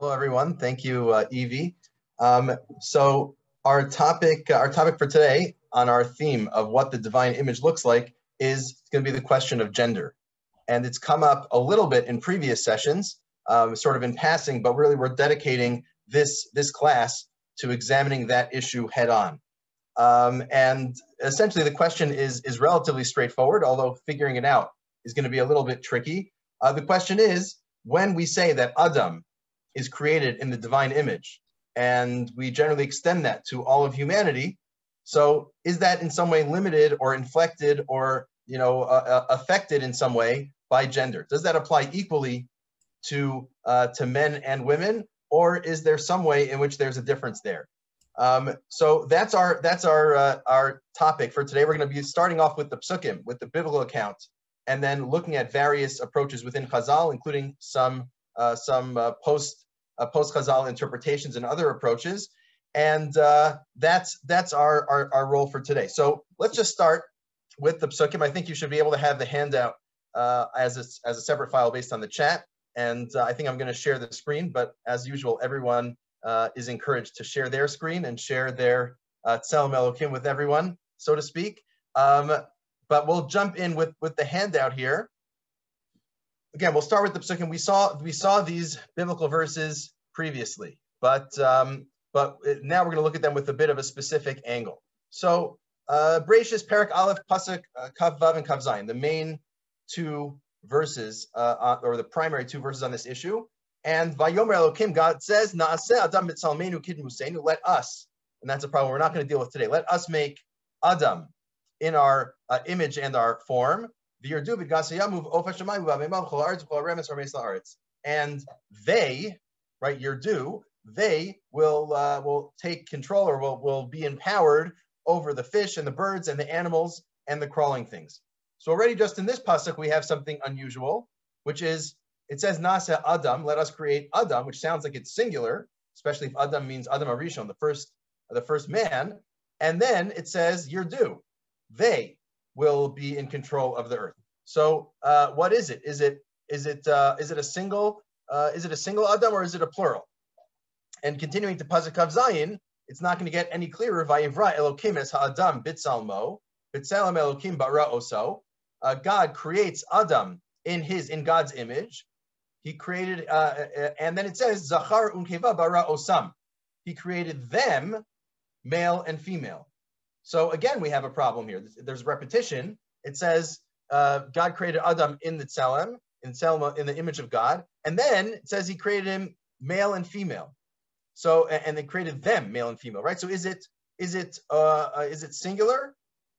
Hello, everyone. Thank you, uh, Evie. Um, so our topic, our topic for today on our theme of what the divine image looks like is going to be the question of gender. And it's come up a little bit in previous sessions, um, sort of in passing, but really we're dedicating this, this class to examining that issue head on. Um, and essentially the question is, is relatively straightforward, although figuring it out is going to be a little bit tricky. Uh, the question is, when we say that Adam is created in the divine image. And we generally extend that to all of humanity. So is that in some way limited or inflected or you know uh, uh, affected in some way by gender? Does that apply equally to uh, to men and women, or is there some way in which there's a difference there? Um, so that's our that's our uh, our topic for today. We're going to be starting off with the psukim, with the biblical account, and then looking at various approaches within Chazal, including some uh, some uh, post uh, post Chazal interpretations and other approaches. And uh, that's that's our, our, our role for today. So let's just start with the psukim. I think you should be able to have the handout uh, as a, as a separate file based on the chat. And uh, I think I'm going to share the screen. But as usual, everyone uh, is encouraged to share their screen and share their uh, Tselem Elokim with everyone, so to speak. Um, but we'll jump in with with the handout here again, we'll start with the psukim. We saw we saw these biblical verses previously, but um, but now we're going to look at them with a bit of a specific angle. So, uh, Bereshis, Perak Aleph, Pasuk, uh, Kav Vav, and Kav Zayin, the main two verses, uh, or the primary two verses on this issue. And Vayomer Elokim, God says, Naaseh Adam Mitzalmenu Kid Museinu, let us, and that's a problem we're not going to deal with today. Let us make Adam in our uh, image and our form, and they, right, Yerdu, they will uh, will take control or will, will be empowered over the fish and the birds and the animals and the crawling things. So already just in this pasuk we have something unusual, which is it says Nasa Adam, let us create Adam, which sounds like it's singular, especially if Adam means Adam Arishon, the first the first man. And then it says Yerdu, they will be in control of the earth. So uh, what is it? Is it is it uh, is it a single uh, is it a single adam or is it a plural? And continuing to Pasuk Kav Zayin, it's not going to get any clearer. Vayivra Elokim es ha'adam bitzalmo bitzalam Elokim bara oso. Uh, God creates Adam in his in God's image. He created, uh, uh, and then it says Zachar unkeva bara osam. He created them, male and female. So again, we have a problem here. There's repetition. It says uh, God created Adam in the Tselem, in in the image of God, and then it says He created him male and female. So and they created them male and female, right? So is it is it uh, uh is it singular,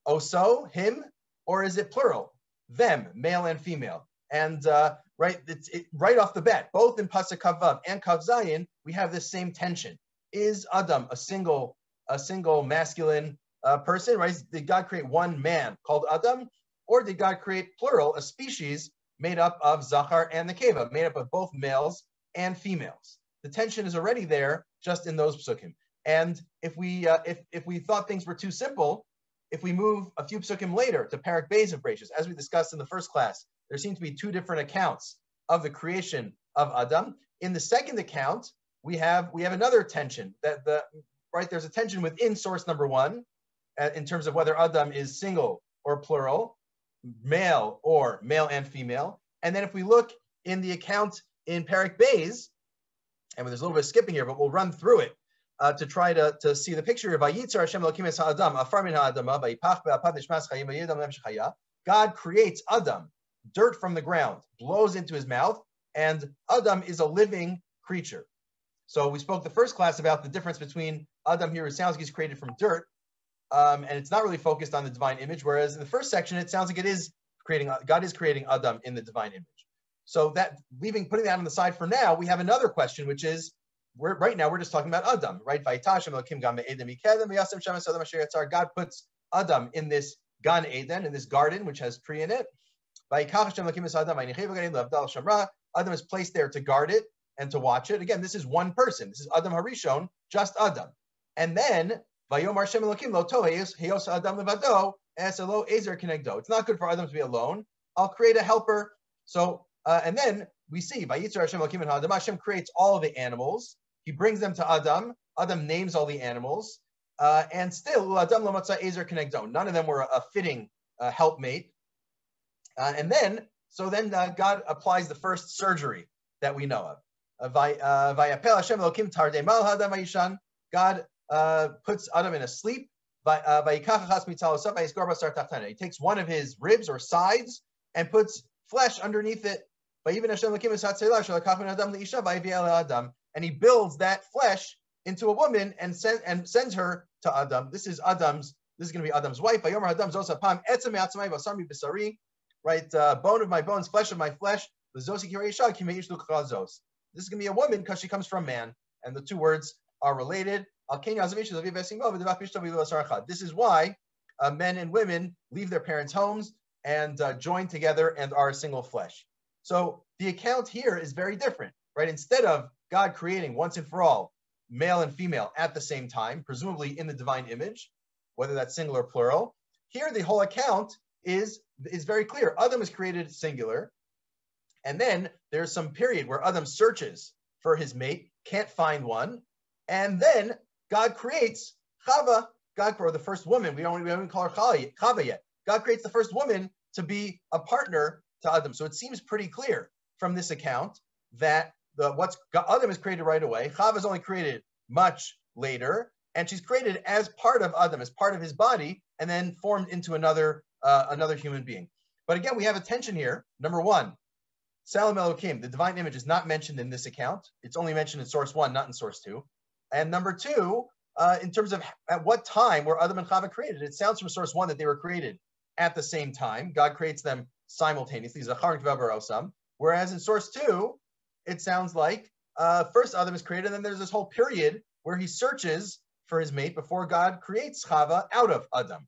oh so him, or is it plural, them male and female? And uh, right, it's it, right off the bat, both in Pasuk Kavav and Kav Zayin, we have this same tension. Is Adam a single a single masculine uh, person, right? Did God create one man called Adam, or did God create plural, a species made up of Zachar and the Keva, made up of both males and females? The tension is already there just in those psukim. And if we uh, if if we thought things were too simple, if we move a few psukim later to Parak Beis of Bereshis, as we discussed in the first class, there seem to be two different accounts of the creation of Adam. In the second account, we have we have another tension that the right there's a tension within source number one in terms of whether Adam is single or plural, male or male and female. And then if we look in the account in Parak Beis, and there's a little bit of skipping here, but we'll run through it uh, to try to, to see the picture of Hashem God creates Adam, dirt from the ground, blows into his mouth, and Adam is a living creature. So we spoke the first class about the difference between Adam here, it sounds like he's created from dirt, um, and it's not really focused on the divine image. Whereas in the first section, it sounds like it is creating God is creating Adam in the divine image. So that leaving putting that on the side for now, we have another question, which is we're right now we're just talking about Adam, right? God puts Adam in this Gan Eden, in this garden, which has tree in it. Adam is placed there to guard it and to watch it. Again, this is one person. This is Adam Harishon, just Adam. And then It's not good for Adam to be alone. I'll create a helper. So uh, and then we see Hashem creates all the animals. He brings them to Adam. Adam names all the animals. Uh, and still, Adam. None of them were a, fitting uh, helpmate. Uh, and then, so then uh, God applies the first surgery that we know of. Uh, God uh, puts Adam in a sleep. He takes one of his ribs or sides and puts flesh underneath it. And he builds that flesh into a woman and, send, and sends her to Adam. This is Adam's, this is going to be Adam's wife. Right, uh, bone of my bones, flesh of my flesh. This is going to be a woman because she comes from man. And the two words are related. This is why uh, men and women leave their parents' homes and uh, join together and are a single flesh. So the account here is very different, right? Instead of God creating once and for all male and female at the same time, presumably in the divine image, whether that's singular or plural, here the whole account is, is very clear. Adam is created singular, and then there's some period where Adam searches for his mate, can't find one, and then God creates Chava, God, or the first woman, we don't, we haven't her Chava yet. God creates the first woman to be a partner to Adam. So it seems pretty clear from this account that the what's Adam is created right away. Chava is only created much later, and she's created as part of Adam, as part of his body, and then formed into another uh, another human being. But again, we have a tension here. Number one, Salam Elohim, the divine image, is not mentioned in this account. It's only mentioned in source one, not in source two. And number two, uh, in terms of at what time were Adam and Chava created, it sounds from source one that they were created at the same time. God creates them simultaneously. Whereas in source two, it sounds like uh, first Adam is created, and then there's this whole period where he searches for his mate before God creates Chava out of Adam,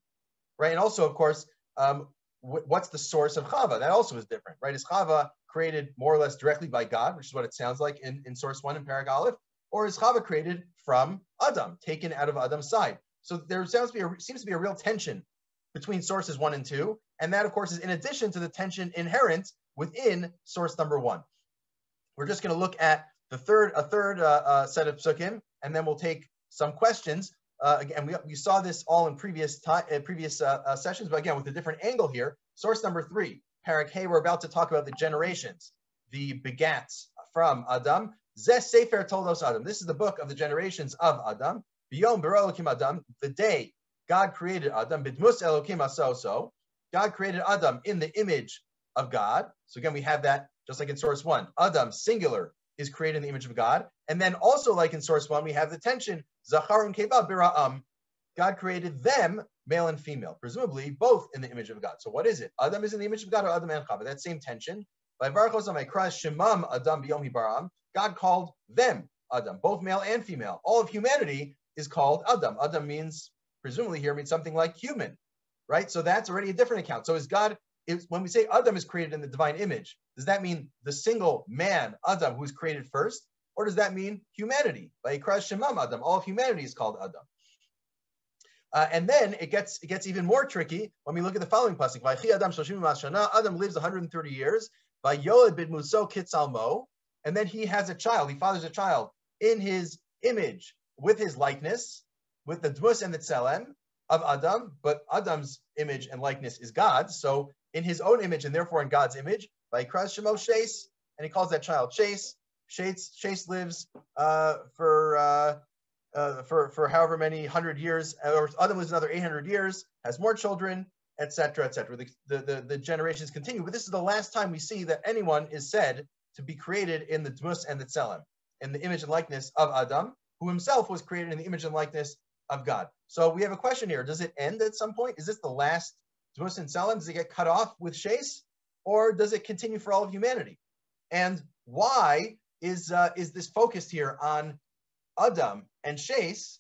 right? And also, of course, um, what's the source of Chava? That also is different, right? Is Chava created more or less directly by God, which is what it sounds like in, in source one in Parag or is Chava created from Adam, taken out of Adam's side? So there sounds to be a, seems to be a real tension between sources one and two, and that of course is in addition to the tension inherent within source number one. We're just going to look at the third, a third uh, uh, set of psukim, and then we'll take some questions. Uh, again, we, we saw this all in previous time, uh, previous uh, uh, sessions, but again with a different angle here. Source number three, Parak Hey, we're about to talk about the generations, the begats from Adam. Zeh Sefer Toldos Adam. This is the book of the generations of Adam. Biyom Elokim Adam, the day God created Adam. Bidmus Elokim Asoso. God created Adam in the image of God. So again, we have that just like in source one. Adam, singular, is created in the image of God. And then also like in source one, we have the tension, Zachar and Keva Bira'am. God created them, male and female, presumably both in the image of God. So what is it? Adam is in the image of God or Adam and Chava? That same tension. Shemam Adam Biyom Baram. God called them Adam, both male and female. All of humanity is called Adam. Adam means, presumably here means something like human, right? So that's already a different account. So is God, is, when we say Adam is created in the divine image, does that mean the single man, Adam, who's created first? Or does that mean humanity? By Shemam Adam, all of humanity is called Adam. Uh, and then it gets it gets even more tricky when we look at the following pasuk. Adam Adam lives 130 years. By Yoed bid Muso Kitzalmo, and then he has a child, he fathers a child in his image, with his likeness, with the Dmus and the Tselem of Adam, but Adam's image and likeness is God's. So in his own image and therefore in God's image, by Shemo Shase, and he calls that child Shase. Shase, Shase lives uh, for uh, uh, for for however many hundred years, or Adam lives another 800 years, has more children, etc., etc. The, the, the, the generations continue, but this is the last time we see that anyone is said to be created in the Dmus and the Tselem, in the image and likeness of Adam, who himself was created in the image and likeness of God. So we have a question here. Does it end at some point? Is this the last Dmus and Tselem? Does it get cut off with Shase? Or does it continue for all of humanity? And why is, uh, is this focused here on Adam and Shase?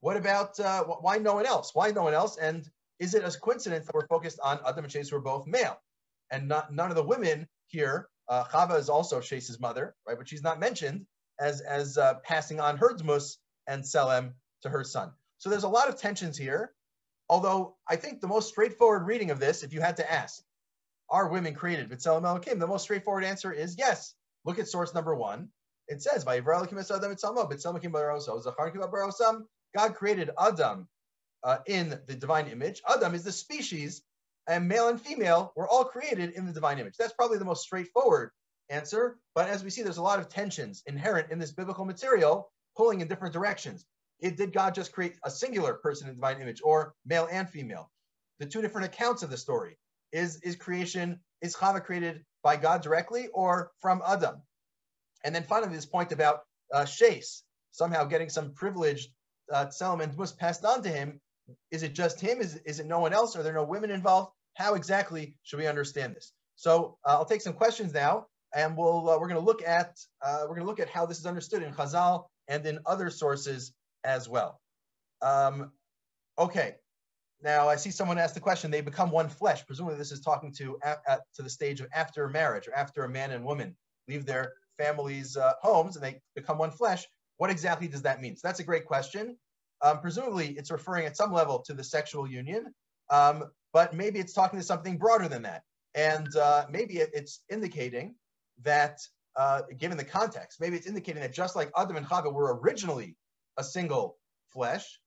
What about, uh, why no one else? Why no one else? And is it a coincidence that we're focused on Adam and Shase who are both male? And not, none of the women here uh, Chava is also Shase's mother, right? But she's not mentioned as as uh, passing on her and Selem to her son. So there's a lot of tensions here. Although I think the most straightforward reading of this, if you had to ask, are women created with Selem Elohim? The most straightforward answer is yes. Look at source number one. It says, God created Adam uh, in the divine image. Adam is the species, and male and female were all created in the divine image. That's probably the most straightforward answer. But as we see, there's a lot of tensions inherent in this biblical material, pulling in different directions. It, did God just create a singular person in divine image, or male and female? The two different accounts of the story is is creation is Chava created by God directly or from Adam? And then finally, this point about uh, Shase somehow getting some privileged uh, Tselem was passed on to him. Is it just him? Is, is it no one else? Are there no women involved? How exactly should we understand this? So uh, I'll take some questions now, and we'll uh, we're going to look at uh, we're going to look at how this is understood in Chazal and in other sources as well. Um, okay, now I see someone ask the question: They become one flesh. Presumably, this is talking to to the stage of after marriage or after a man and woman leave their families' uh, homes and they become one flesh. What exactly does that mean? So that's a great question. Um, presumably, it's referring at some level to the sexual union, um, but maybe it's talking to something broader than that. And uh, maybe it, it's indicating that, uh, given the context, maybe it's indicating that just like Adam and Chava were originally a single flesh,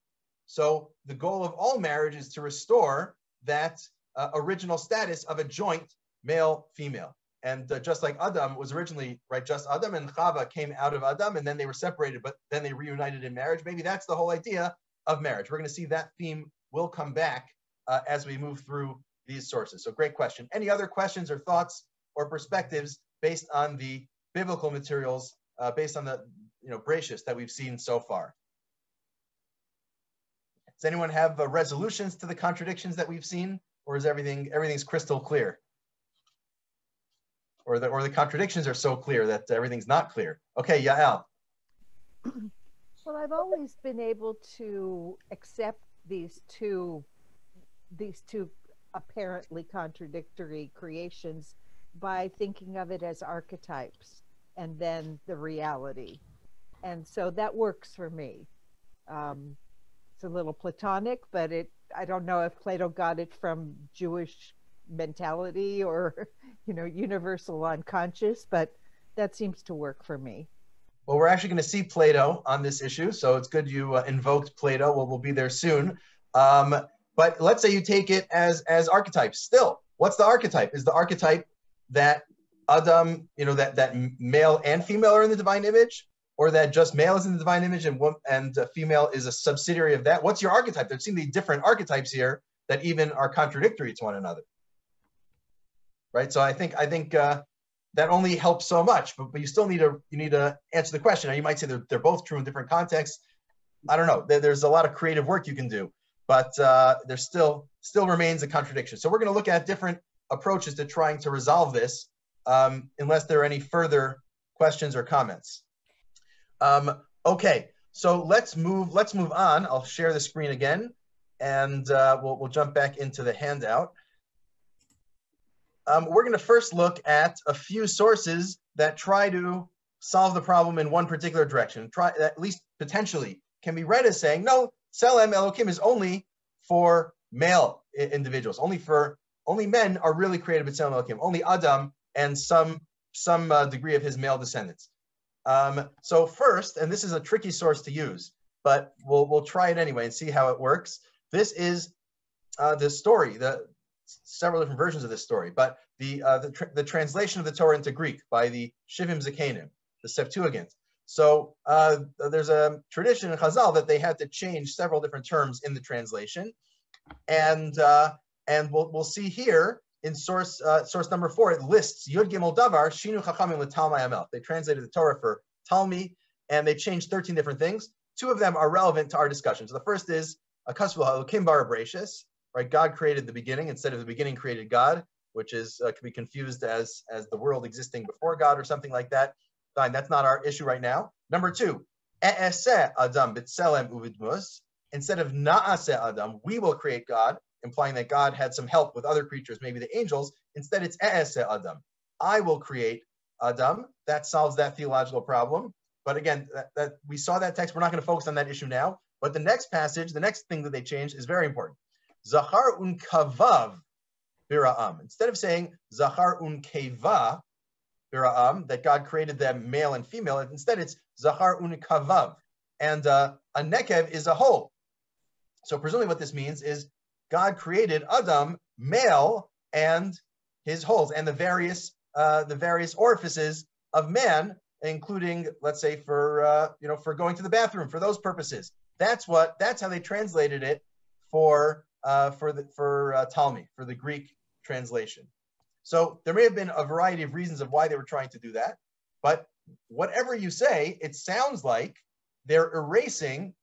so the goal of all marriage is to restore that uh, original status of a joint male female. And uh, just like Adam was originally, right, just Adam and Chava came out of Adam and then they were separated, but then they reunited in marriage. Maybe that's the whole idea of marriage. We're going to see that theme will come back uh, as we move through these sources. So great question. Any other questions or thoughts or perspectives based on the biblical materials, uh, based on the you know Bereshis that we've seen so far? Does anyone have uh, resolutions to the contradictions that we've seen, or is everything everything's crystal clear? Or the or the contradictions are so clear that everything's not clear. Okay, Yael. Well, I've always been able to accept these two these two apparently contradictory creations by thinking of it as archetypes and then the reality. And so that works for me. Um, it's a little platonic, but it I don't know if Plato got it from Jewish mentality or you know universal unconscious but that seems to work for me. Well we're actually going to see plato on this issue so it's good you uh, invoked plato. Well we'll be there soon. Um, but let's say you take it as as archetypes. Still what's the archetype? Is the archetype that adam you know that that male and female are in the divine image or that just male is in the divine image and and uh, female is a subsidiary of that? What's your archetype? There seem to be different archetypes here that even are contradictory to one another right? So I think I think uh, that only helps so much, but, but you still need to you need to answer the question. Now you might say they're, they're both true in different contexts. I don't know. There, there's a lot of creative work you can do, but uh, there still still remains a contradiction. So we're going to look at different approaches to trying to resolve this, um, unless there are any further questions or comments. Um, okay, so let's move let's move on. I'll share the screen again, and uh, we'll we'll jump back into the handout um, we're going to first look at a few sources that try to solve the problem in one particular direction. Try at least potentially can be read as saying, no, Selem Elokim is only for male individuals. Only for only men are really created with Selem Elokim. Only Adam and some some uh, degree of his male descendants. Um, so first, and this is a tricky source to use, but we'll we'll try it anyway and see how it works. This is uh, the story, the several different versions of this story, but the uh, the, tr- the, translation of the Torah into Greek by the Shivim Zakanim, the Septuagint. So uh, there's a tradition in Chazal that they had to change several different terms in the translation, and uh, and we'll we'll see here in source uh, source number four it lists Yud Gimel Davar Shinu Chachamim L'Talmai Amel. They translated the Torah for Talmi, and they changed 13 different things. Two of them are relevant to our discussion. So the first is a Kasvul Halukim Bar right? God created the beginning instead of the beginning created God, which is uh, can be confused as as the world existing before God or something like that. Fine, that's not our issue right now. Number two, adam uvidmus. Instead of naase adam, we will create God, implying that God had some help with other creatures, maybe the angels. Instead, it's e'ese adam. I will create Adam. That solves that theological problem. But again, that, that we saw that text. We're not going to focus on that issue now. But the next passage, the next thing that they changed is very important. Zachar un kavav bira'am. Instead of saying Zachar un keva, bira'am, that God created them male and female. Instead, it's zachar unikavav. And uh, a nekev is a hole. So presumably what this means is God created Adam male and his holes and the various uh, the various orifices of man, including, let's say, for uh, you know, for going to the bathroom for those purposes. That's what that's how they translated it for uh, for the for uh, Talmi for the Greek translation. So there may have been a variety of reasons of why they were trying to do that, but whatever you say, it sounds like they're erasing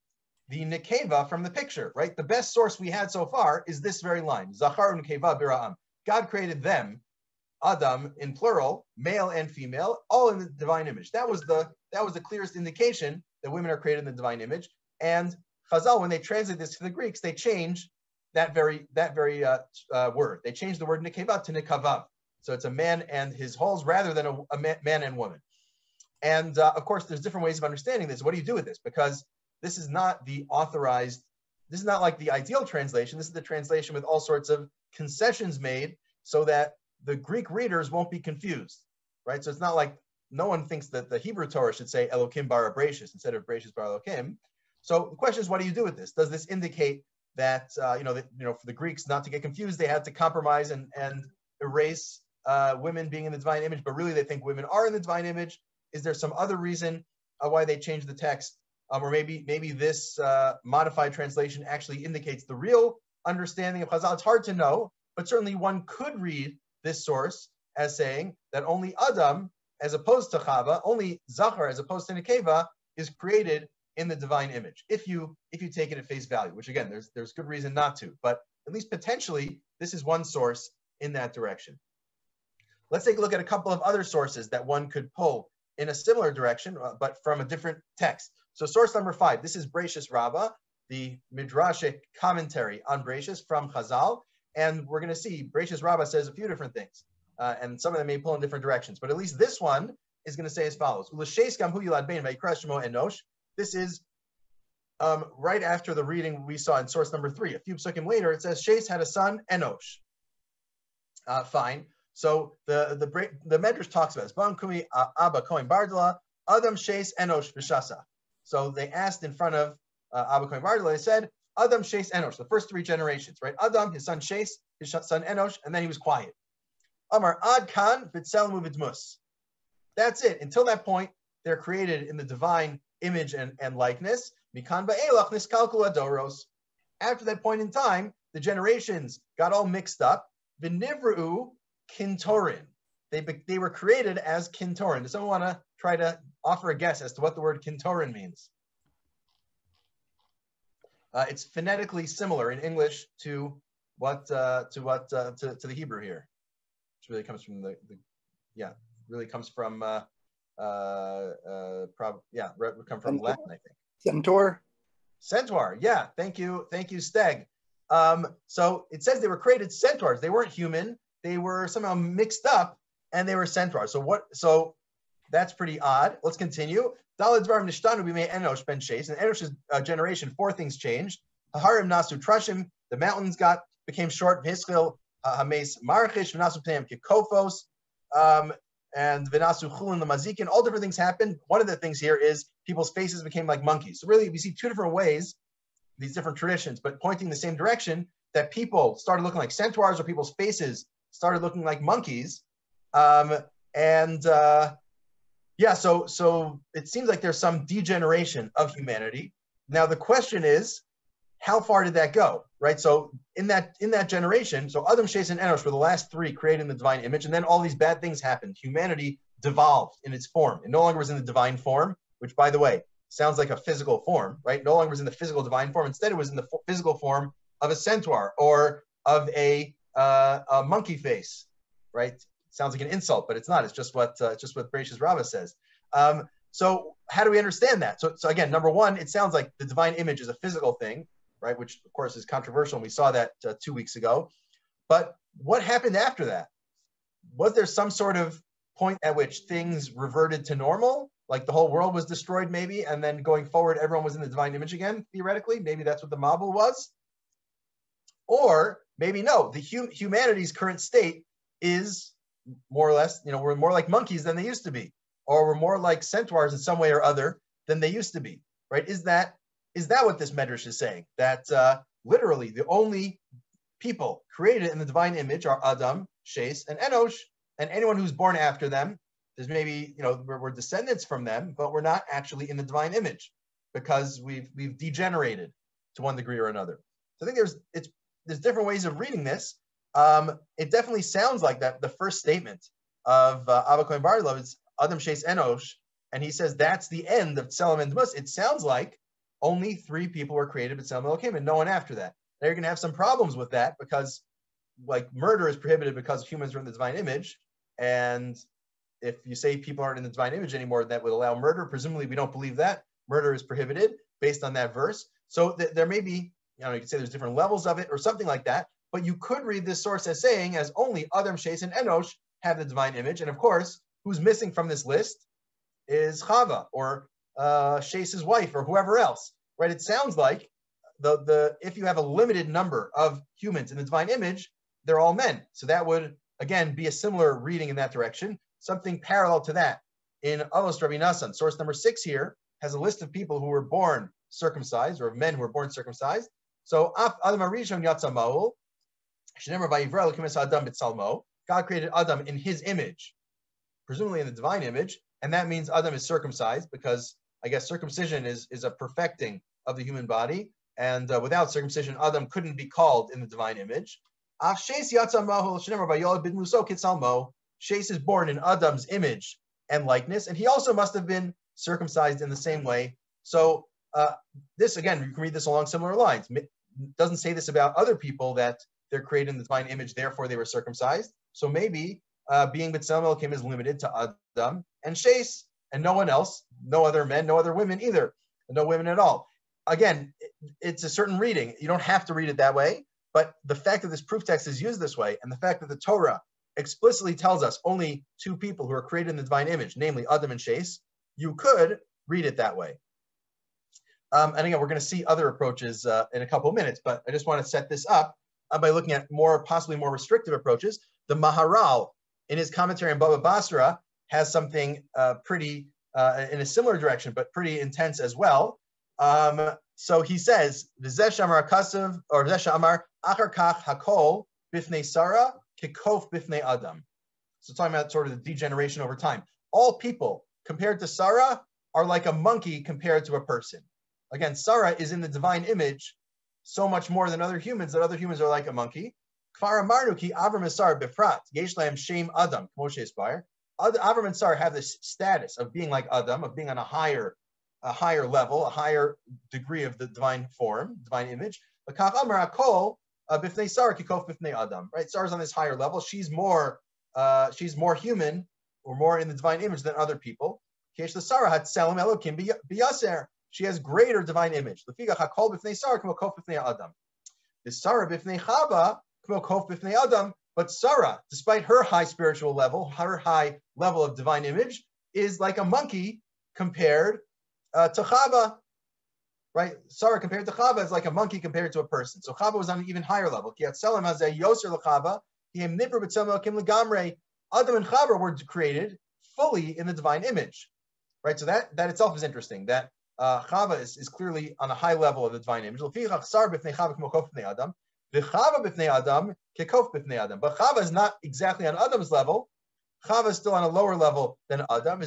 the Nekeva from the picture, right? The best source we had so far is this very line, Zachar Nekeva Bira'am. God created them, Adam in plural, male and female, all in the divine image. That was the that was the clearest indication that women are created in the divine image. And Chazal, when they translate this to the Greeks, they change that very that very uh, uh, word. They changed the word Nekeva to Nekavav. So it's a man and his holes rather than a, a man and woman. And uh, of course, there's different ways of understanding this. What do you do with this? Because this is not the authorized, this is not like the ideal translation. This is the translation with all sorts of concessions made so that the Greek readers won't be confused, right? So it's not like no one thinks that the Hebrew Torah should say Elokim bar instead of Abrasius bar Elokim. So the question is, what do you do with this? Does this indicate that uh, you know that you know for the Greeks not to get confused, they had to compromise and and erase uh, women being in the divine image, but really they think women are in the divine image? Is there some other reason uh, why they changed the text? um, or maybe maybe this uh, modified translation actually indicates the real understanding of Chazal. It's hard to know, but certainly one could read this source as saying that only Adam, as opposed to Chava, only Zachar, as opposed to Nekeva, is created in the divine image. If you if you take it at face value, which again, there's there's good reason not to, but at least potentially, this is one source in that direction. Let's take a look at a couple of other sources that one could pull in a similar direction, uh, but from a different text. So source number five, this is Bereshis Rabbah, the Midrashic commentary on Bereshis from Chazal. And we're going to see Bereshis Rabbah says a few different things. Uh, and some of them may pull in different directions. But at least this one is going to say as follows. This is um, right after the reading we saw in source number three. A few psukim later, it says Shes had a son, Enosh. Uh, fine. So the the the Medrash talks about this. Ban kumi Abba Kohen Bardala Adam Shes Enosh Vishasa. So they asked in front of uh, Abba Kohen Bardala. They said Adam Shes Enosh, the first three generations, right? Adam, his son Shes, his son Enosh, and then he was quiet. Amar Ad Khan Vitzelmu Vidmus. That's it. Until that point, they're created in the divine image and, and likeness. After that point in time, the generations got all mixed up. Vinivru Kintorin. They, they were created as Kintorin. Does someone want to try to offer a guess as to what the word Kintorin means? Uh, it's phonetically similar in English to what uh, to what uh, to, to the Hebrew here, which really comes from the, the yeah really comes from uh, uh, prob- yeah come from Centaur? Latin I think. Centaur. Centaur. Yeah. Thank you. Thank you, Steg. Um, so it says they were created centaurs. They weren't human they were somehow mixed up and they were centaurs. So what? So that's pretty odd. Let's continue. Dalad Dvarim Nishtanu we made Enosh ben Shase. In Enosh's uh, generation, four things changed. Haharim Nasu Trashim, the mountains got became short. Uh, Hames Marchish V'nasu Pneim Kikofos, um, and V'nasu Chulin the Mazikin. All different things happened. One of the things here is people's faces became like monkeys. So really, we see two different ways, these different traditions, but pointing the same direction. That people started looking like centaurs, or people's faces started looking like monkeys. Um, and uh, yeah, so so it seems like there's some degeneration of humanity. Now the question is, how far did that go? Right. So in that in that generation, so Adam, Shes, and Enosh were the last three created in the divine image, and then all these bad things happened. Humanity devolved in its form. It no longer was in the divine form, which, by the way, sounds like a physical form, right? No longer was in the physical divine form. Instead, it was in the physical form of a centaur or of a uh, a monkey face, right? Sounds like an insult, but it's not. It's just what uh, just what Bereshis Rabbah says. Um, so how do we understand that? So, so again, number one, it sounds like the divine image is a physical thing, right? Which of course is controversial, and we saw that uh, two weeks ago. But what happened after that? Was there some sort of point at which things reverted to normal? Like the whole world was destroyed, maybe, and then going forward, everyone was in the divine image again, theoretically. Maybe that's what the Mabul was. Or maybe no, the hu- humanity's current state is more or less, you know, we're more like monkeys than they used to be, or we're more like centaurs in some way or other than they used to be, right? Is that is that what this medrash is saying? That uh, literally the only people created in the divine image are Adam, Shes, and Enosh, and anyone who's born after them. There's maybe you know we're, we're descendants from them, but we're not actually in the divine image because we've we've degenerated to one degree or another. So I think there's it's there's different ways of reading this. Um, it definitely sounds like that the first statement of uh, Abba Kohen is Adam Shes Enosh, and he says that's the end of Tselem and Mus. It sounds like only three people were created but Tselem came and no one after that. Now you're going to have some problems with that because like murder is prohibited because humans are in the divine image, and if you say people aren't in the divine image anymore, that would allow murder. Presumably, we don't believe that murder is prohibited based on that verse. So th- there may be, you know, you could say there's different levels of it or something like that. But you could read this source as saying, as only Adam, Shes, and Enosh have the divine image. And of course, who's missing from this list is Chava or uh, Shes's wife or whoever else, right? It sounds like the, the if you have a limited number of humans in the divine image, they're all men. So that would, again, be a similar reading in that direction, something parallel to that. In Avos Rabbi Nassan, source number six here, has a list of people who were born circumcised, or of men who were born circumcised. So Adam God created Adam in his image, presumably in the divine image, and that means Adam is circumcised because I guess circumcision is, is a perfecting of the human body, and uh, without circumcision, Adam couldn't be called in the divine image. Shes is born in Adam's image and likeness, and he also must have been circumcised in the same way. So uh, this again, you can read this along similar lines. It doesn't say this about other people that they're created in the divine image, therefore they were circumcised. So maybe uh, being B'Tselem Elohim is limited to Adam and Shes and no one else, no other men, no other women either, no women at all. Again, it's a certain reading. You don't have to read it that way, but the fact that this proof text is used this way and the fact that the Torah explicitly tells us only two people who are created in the divine image, namely Adam and Shes, you could read it that way. Um, and again, we're going to see other approaches uh, in a couple of minutes, but I just want to set this up uh, by looking at more, possibly more restrictive approaches. The Maharal, in his commentary on Baba Basra, has something uh, pretty uh, in a similar direction, but pretty intense as well. Um, so he says, "V'zesh amar kasav or v'zesh amar achar kach hakol bifnei Sarah kikof bifnei Adam." So talking about sort of the degeneration over time. All people compared to Sarah are like a monkey compared to a person. Again, Sarah is in the divine image so much more than other humans that other humans are like a monkey. Kfar Amarnu ki Avram befrat yesh lahem shem Adam Moshe Esbar. Avram and Sarah have this status of being like Adam, of being on a higher, a higher level, a higher degree of the divine form, divine image. Uh. Right, Sarah's on this higher level. She's more, uh, she's more human or more in the divine image than other people. She has greater divine image. The Sarah b'fnei Chava but Sarah, despite her high spiritual level, her high level of divine image, is like a monkey compared uh, to Chava. Right? Sarah compared to Chava is like a monkey compared to a person. So Chava was on an even higher level. Adam and Chava were created fully in the divine image. Right? So that, that itself is interesting. That uh, Chava is, is clearly on a high level of the divine image. But Chava is not exactly on Adam's level. Chava is still on a lower level than Adam.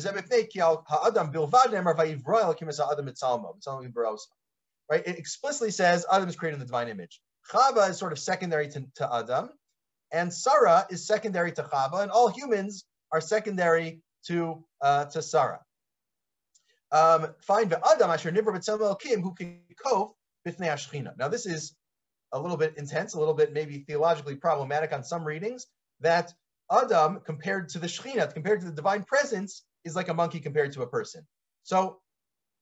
Right? It explicitly says Adam is created in the divine image. Chava is sort of secondary to, to Adam, and Sarah is secondary to Chava, and all humans are secondary to uh, to Sarah. Um, find the Adam asher b'tzelem kim who can kof b'fnei ashchina. Now this is a little bit intense, a little bit maybe theologically problematic on some readings. That Adam compared to the Shechina, compared to the divine presence, is like a monkey compared to a person. So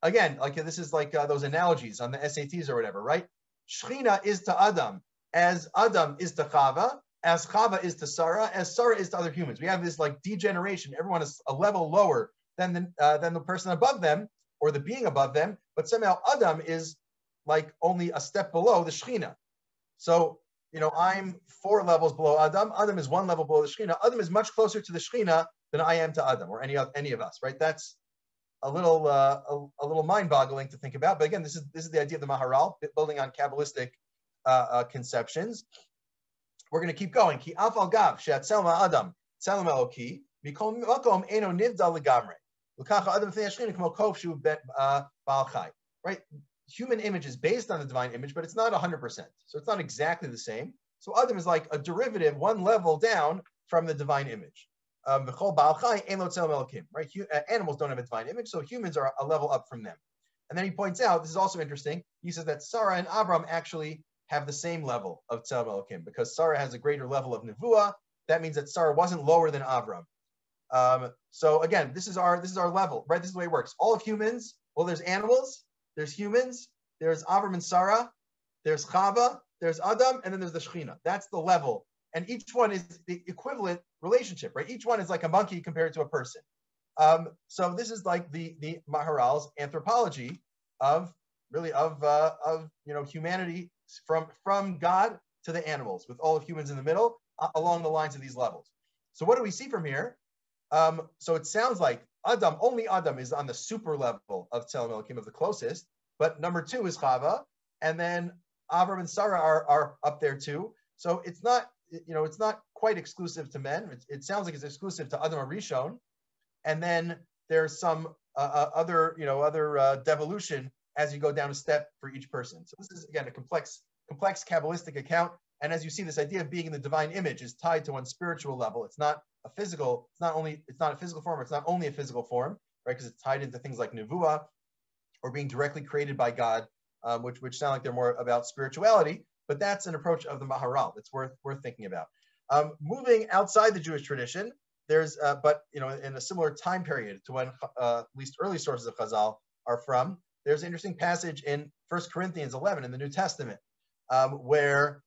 again, like this is like uh, those analogies on the SATs or whatever, right? Shechina is to Adam as Adam is to Chava, as Chava is to Sarah, as Sarah is to other humans. We have this like degeneration. Everyone is a level lower than the, uh, than the person above them or the being above them, but somehow Adam is like only a step below the Shechina. So you know, I'm four levels below Adam. Adam is one level below the Shekhinah. Adam is much closer to the Shekhinah than I am to Adam or any of any of us, right? That's a little uh, a, a, little mind-boggling to think about. But again, this is this is the idea of the Maharal, building on Kabbalistic uh, uh, conceptions. We're going to keep going. Ki afal gav she'atzel adam tzelem eloki mikol makom eno nivdal legamre. Uh. Right? Human image is based on the divine image, but it's not 100%. So it's not exactly the same. So Adam is like a derivative, one level down from the divine image. Um, right? Uh, animals don't have a divine image, so humans are a level up from them. And then he points out, this is also interesting, he says that Sarah and Abram actually have the same level of Tzelem Elokim because Sarah has a greater level of Nevuah. That means that Sarah wasn't lower than Abram. Um, so again, this is our this is our level, right? This is the way it works. All of humans, well, there's animals, there's humans, there's Avram and Sarah, there's Chava, there's Adam, and then there's the Shechina. That's the level. And each one is the equivalent relationship, right? Each one is like a monkey compared to a person. Um, so this is like the the Maharal's anthropology of really of uh, of you know humanity from from God to the animals, with all of humans in the middle, uh, along the lines of these levels. So what do we see from here? Um, so it sounds like Adam, only Adam is on the super level of Tzelem Elohim of the closest, but number two is Chava, and then Avram and Sarah are, are up there too. So it's not, you know, it's not quite exclusive to men. It, it sounds like it's exclusive to Adam Arishon, and then there's some uh, uh, other, you know, other uh, devolution as you go down a step for each person. So this is again a complex, complex Kabbalistic account. And as you see, this idea of being in the divine image is tied to one spiritual level. It's not a physical, it's not only, it's not a physical form, it's not only a physical form, right? Because it's tied into things like Nevuah or being directly created by God, um, which, which sound like they're more about spirituality, but that's an approach of the Maharal that's worth, worth thinking about. Um, moving outside the Jewish tradition, there's, uh, but you know, in a similar time period to when uh, at least early sources of Chazal are from, there's an interesting passage in First Corinthians 11 in the New Testament um, where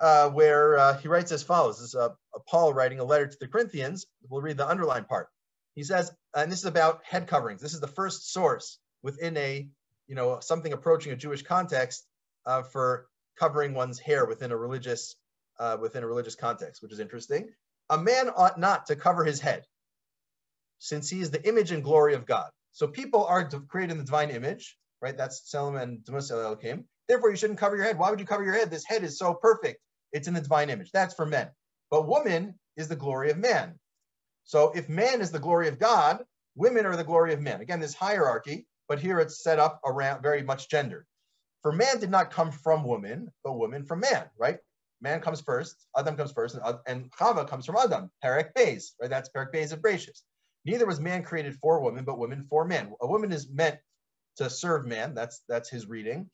uh, where uh, he writes as follows. This is uh, Paul writing a letter to the Corinthians. We'll read the underlined part. He says, and this is about head coverings. This is the first source within a, you know, something approaching a Jewish context uh, for covering one's hair within a religious, uh, within a religious context, which is interesting. A man ought not to cover his head, since he is the image and glory of God. So people are created in the divine image, right? That's Selim and Demus Elohim. Therefore, you shouldn't cover your head. Why would you cover your head? This head is so perfect. It's in the divine image. That's for men. But woman is the glory of man. So if man is the glory of God, women are the glory of men. Again, this hierarchy, but here it's set up around very much gendered. For man did not come from woman, but woman from man, right? Man comes first, Adam comes first, and, and Chava comes from Adam, Perek Beis, right? That's Perek Beis of Bereshis. Neither was man created for woman, but woman for man. A woman is meant to serve man. That's that's his reading.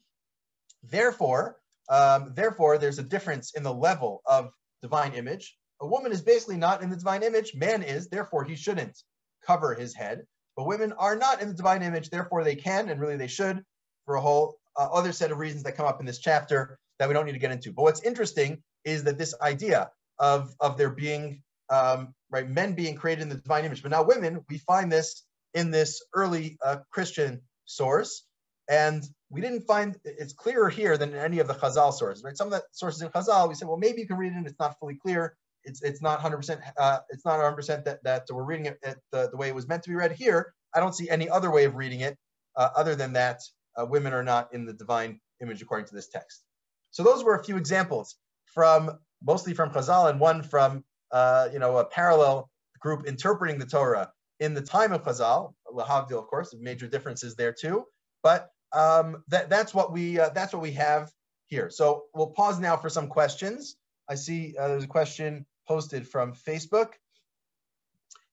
Therefore, um, therefore, there's a difference in the level of divine image. A woman is basically not in the divine image. Man is. Therefore, he shouldn't cover his head. But women are not in the divine image. Therefore, they can, and really they should, for a whole uh, other set of reasons that come up in this chapter that we don't need to get into. But what's interesting is that this idea of of there being um, right? Men being created in the divine image. But now women, we find this in this early uh, Christian source. And we didn't find it's clearer here than in any of the Chazal sources, right? Some of the sources in Chazal, we said, well, maybe you can read it and it's not fully clear. It's it's not 100%, uh, it's not 100% that, that we're reading it the, the way it was meant to be read here. I don't see any other way of reading it uh, other than that uh, women are not in the divine image according to this text. So those were a few examples from mostly from Chazal and one from uh, you know, a parallel group interpreting the Torah in the time of Chazal, Lahavdil, of course, major differences there too. But um, that, that's what we uh, that's what we have here. So we'll pause now for some questions. I see uh, there's a question posted from Facebook.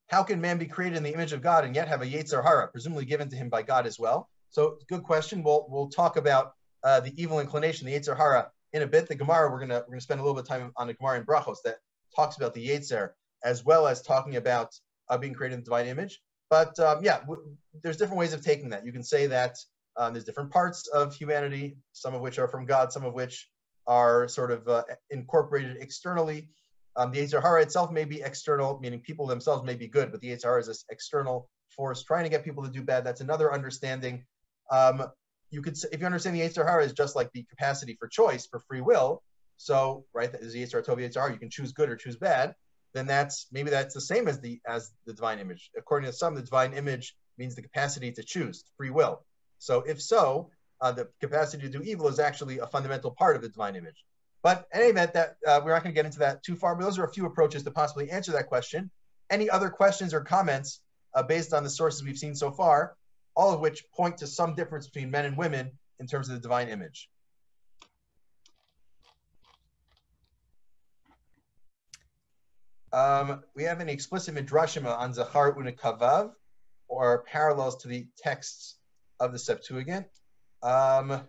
How can man be created in the image of God and yet have a Yetzer Hara, presumably given to him by God as well? So good question. We'll we'll talk about uh, the evil inclination, the Yetzer Hara, in a bit. The Gemara we're gonna we're gonna spend a little bit of time on the Gemara in Brachos that talks about the Yetzer as well as talking about uh, being created in the divine image. But um, yeah, there's different ways of taking that. You can say that um, there's different parts of humanity, some of which are from God, some of which are sort of uh, incorporated externally. Um, the Yetzer Hara itself may be external, meaning people themselves may be good, but the Yetzer is this external force trying to get people to do bad. That's another understanding. Um, you could, if you understand the Yetzer Hara is just like the capacity for choice, for free will, So, right, that is the Yetzer Tov Yetzer, you can choose good or choose bad. Then that's maybe that's the same as the as the divine image. According to some, the divine image means the capacity to choose, free will. So, if so, uh, the capacity to do evil is actually a fundamental part of the divine image. But in any event, that uh, we're not going to get into that too far. But those are a few approaches to possibly answer that question. Any other questions or comments uh, based on the sources we've seen so far, all of which point to some difference between men and women in terms of the divine image. Um, we have any explicit midrashim on Zachar Unikavav or parallels to the texts of the Septuagint. Um,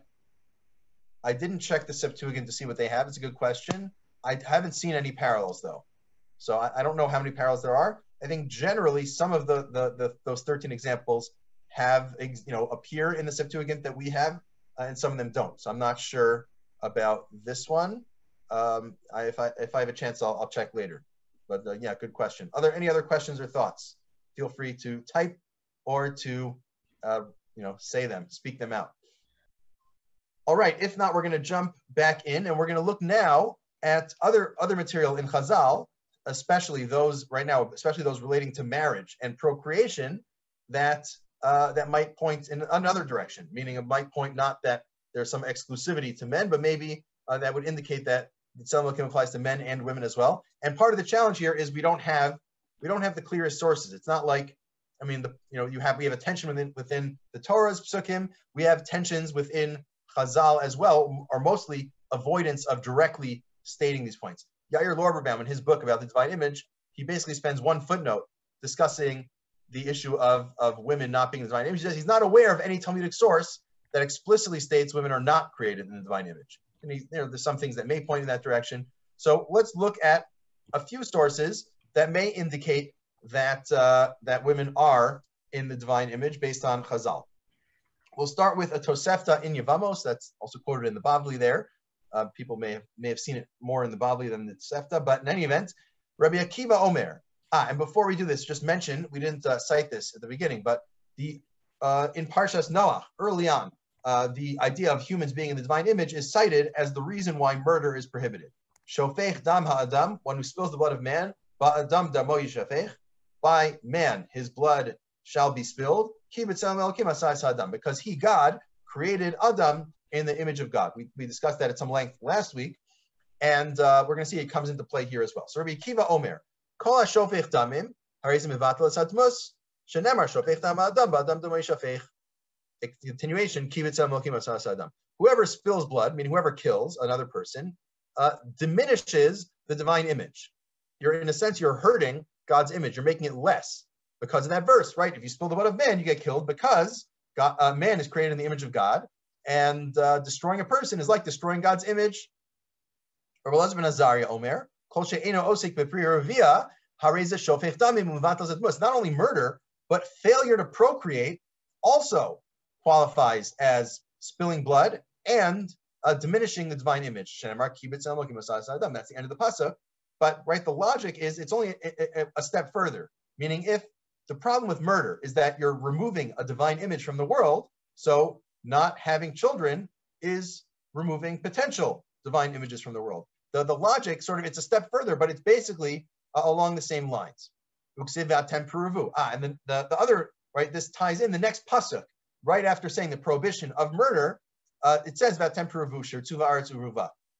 I didn't check the Septuagint to see what they have. It's a good question. I haven't seen any parallels though. So I, I don't know how many parallels there are. I think generally some of the, the, the those 13 examples have you know appear in the Septuagint that we have, uh, and some of them don't. So I'm not sure about this one. Um, I, if I if I have a chance, I'll, I'll check later. But uh, yeah, good question. Are there any other questions or thoughts? Feel free to type or to uh, you know say them, speak them out. All right. If not, we're going to jump back in and we're going to look now at other other material in Chazal especially those right now, especially those relating to marriage and procreation, that uh, that might point in another direction. Meaning, it might point not that there's some exclusivity to men, but maybe uh, that would indicate that Tzelem applies to men and women as well. And part of the challenge here is we don't have we don't have the clearest sources. It's not like I mean, the, you know, you have we have a tension within within the Torah's psukim. We have tensions within Chazal as well, or mostly avoidance of directly stating these points. Yair Lorberbaum, in his book about the divine image, he basically spends one footnote discussing the issue of, of women not being the divine image. He says he's not aware of any Talmudic source that explicitly states women are not created in the divine image. And he, you know, there's some things that may point in that direction. So let's look at a few sources that may indicate that uh, that women are in the divine image based on Chazal. We'll start with a Tosefta in Yevamos, that's also quoted in the Bavli there, uh, people may have, may have seen it more in the Bavli than the Sefta, but in any event, Rabbi Akiva Omer. Ah, and before we do this, just mention, we didn't uh, cite this at the beginning, but the uh, in Parshas Noah, early on, uh, the idea of humans being in the divine image is cited as the reason why murder is prohibited. Shofech dam ha'adam, one who spills the blood of man, ba'adam damo yishafech, by man his blood shall be spilled, because he, God, created Adam in the image of God. We, we discussed that at some length last week, and uh, we're going to see it comes into play here as well. So Rabbi Kiva Omer. Continuation. Whoever spills blood, meaning whoever kills another person, uh, diminishes the divine image. You're, in a sense, you're hurting God's image. You're making it less because of that verse, right? If you spill the blood of man, you get killed because God, uh, man is created in the image of God, and uh, destroying a person is like destroying God's image. Omer, Not only murder, but failure to procreate also qualifies as spilling blood and uh, diminishing the divine image. That's the end of the pasuk. But right, the logic is it's only a, a, a step further. Meaning, if the problem with murder is that you're removing a divine image from the world, so not having children is removing potential divine images from the world. The, the logic sort of, it's a step further, but it's basically uh, along the same lines. Ah, and then the, the other, right, this ties in the next pasuk, right after saying the prohibition of murder, uh, it says about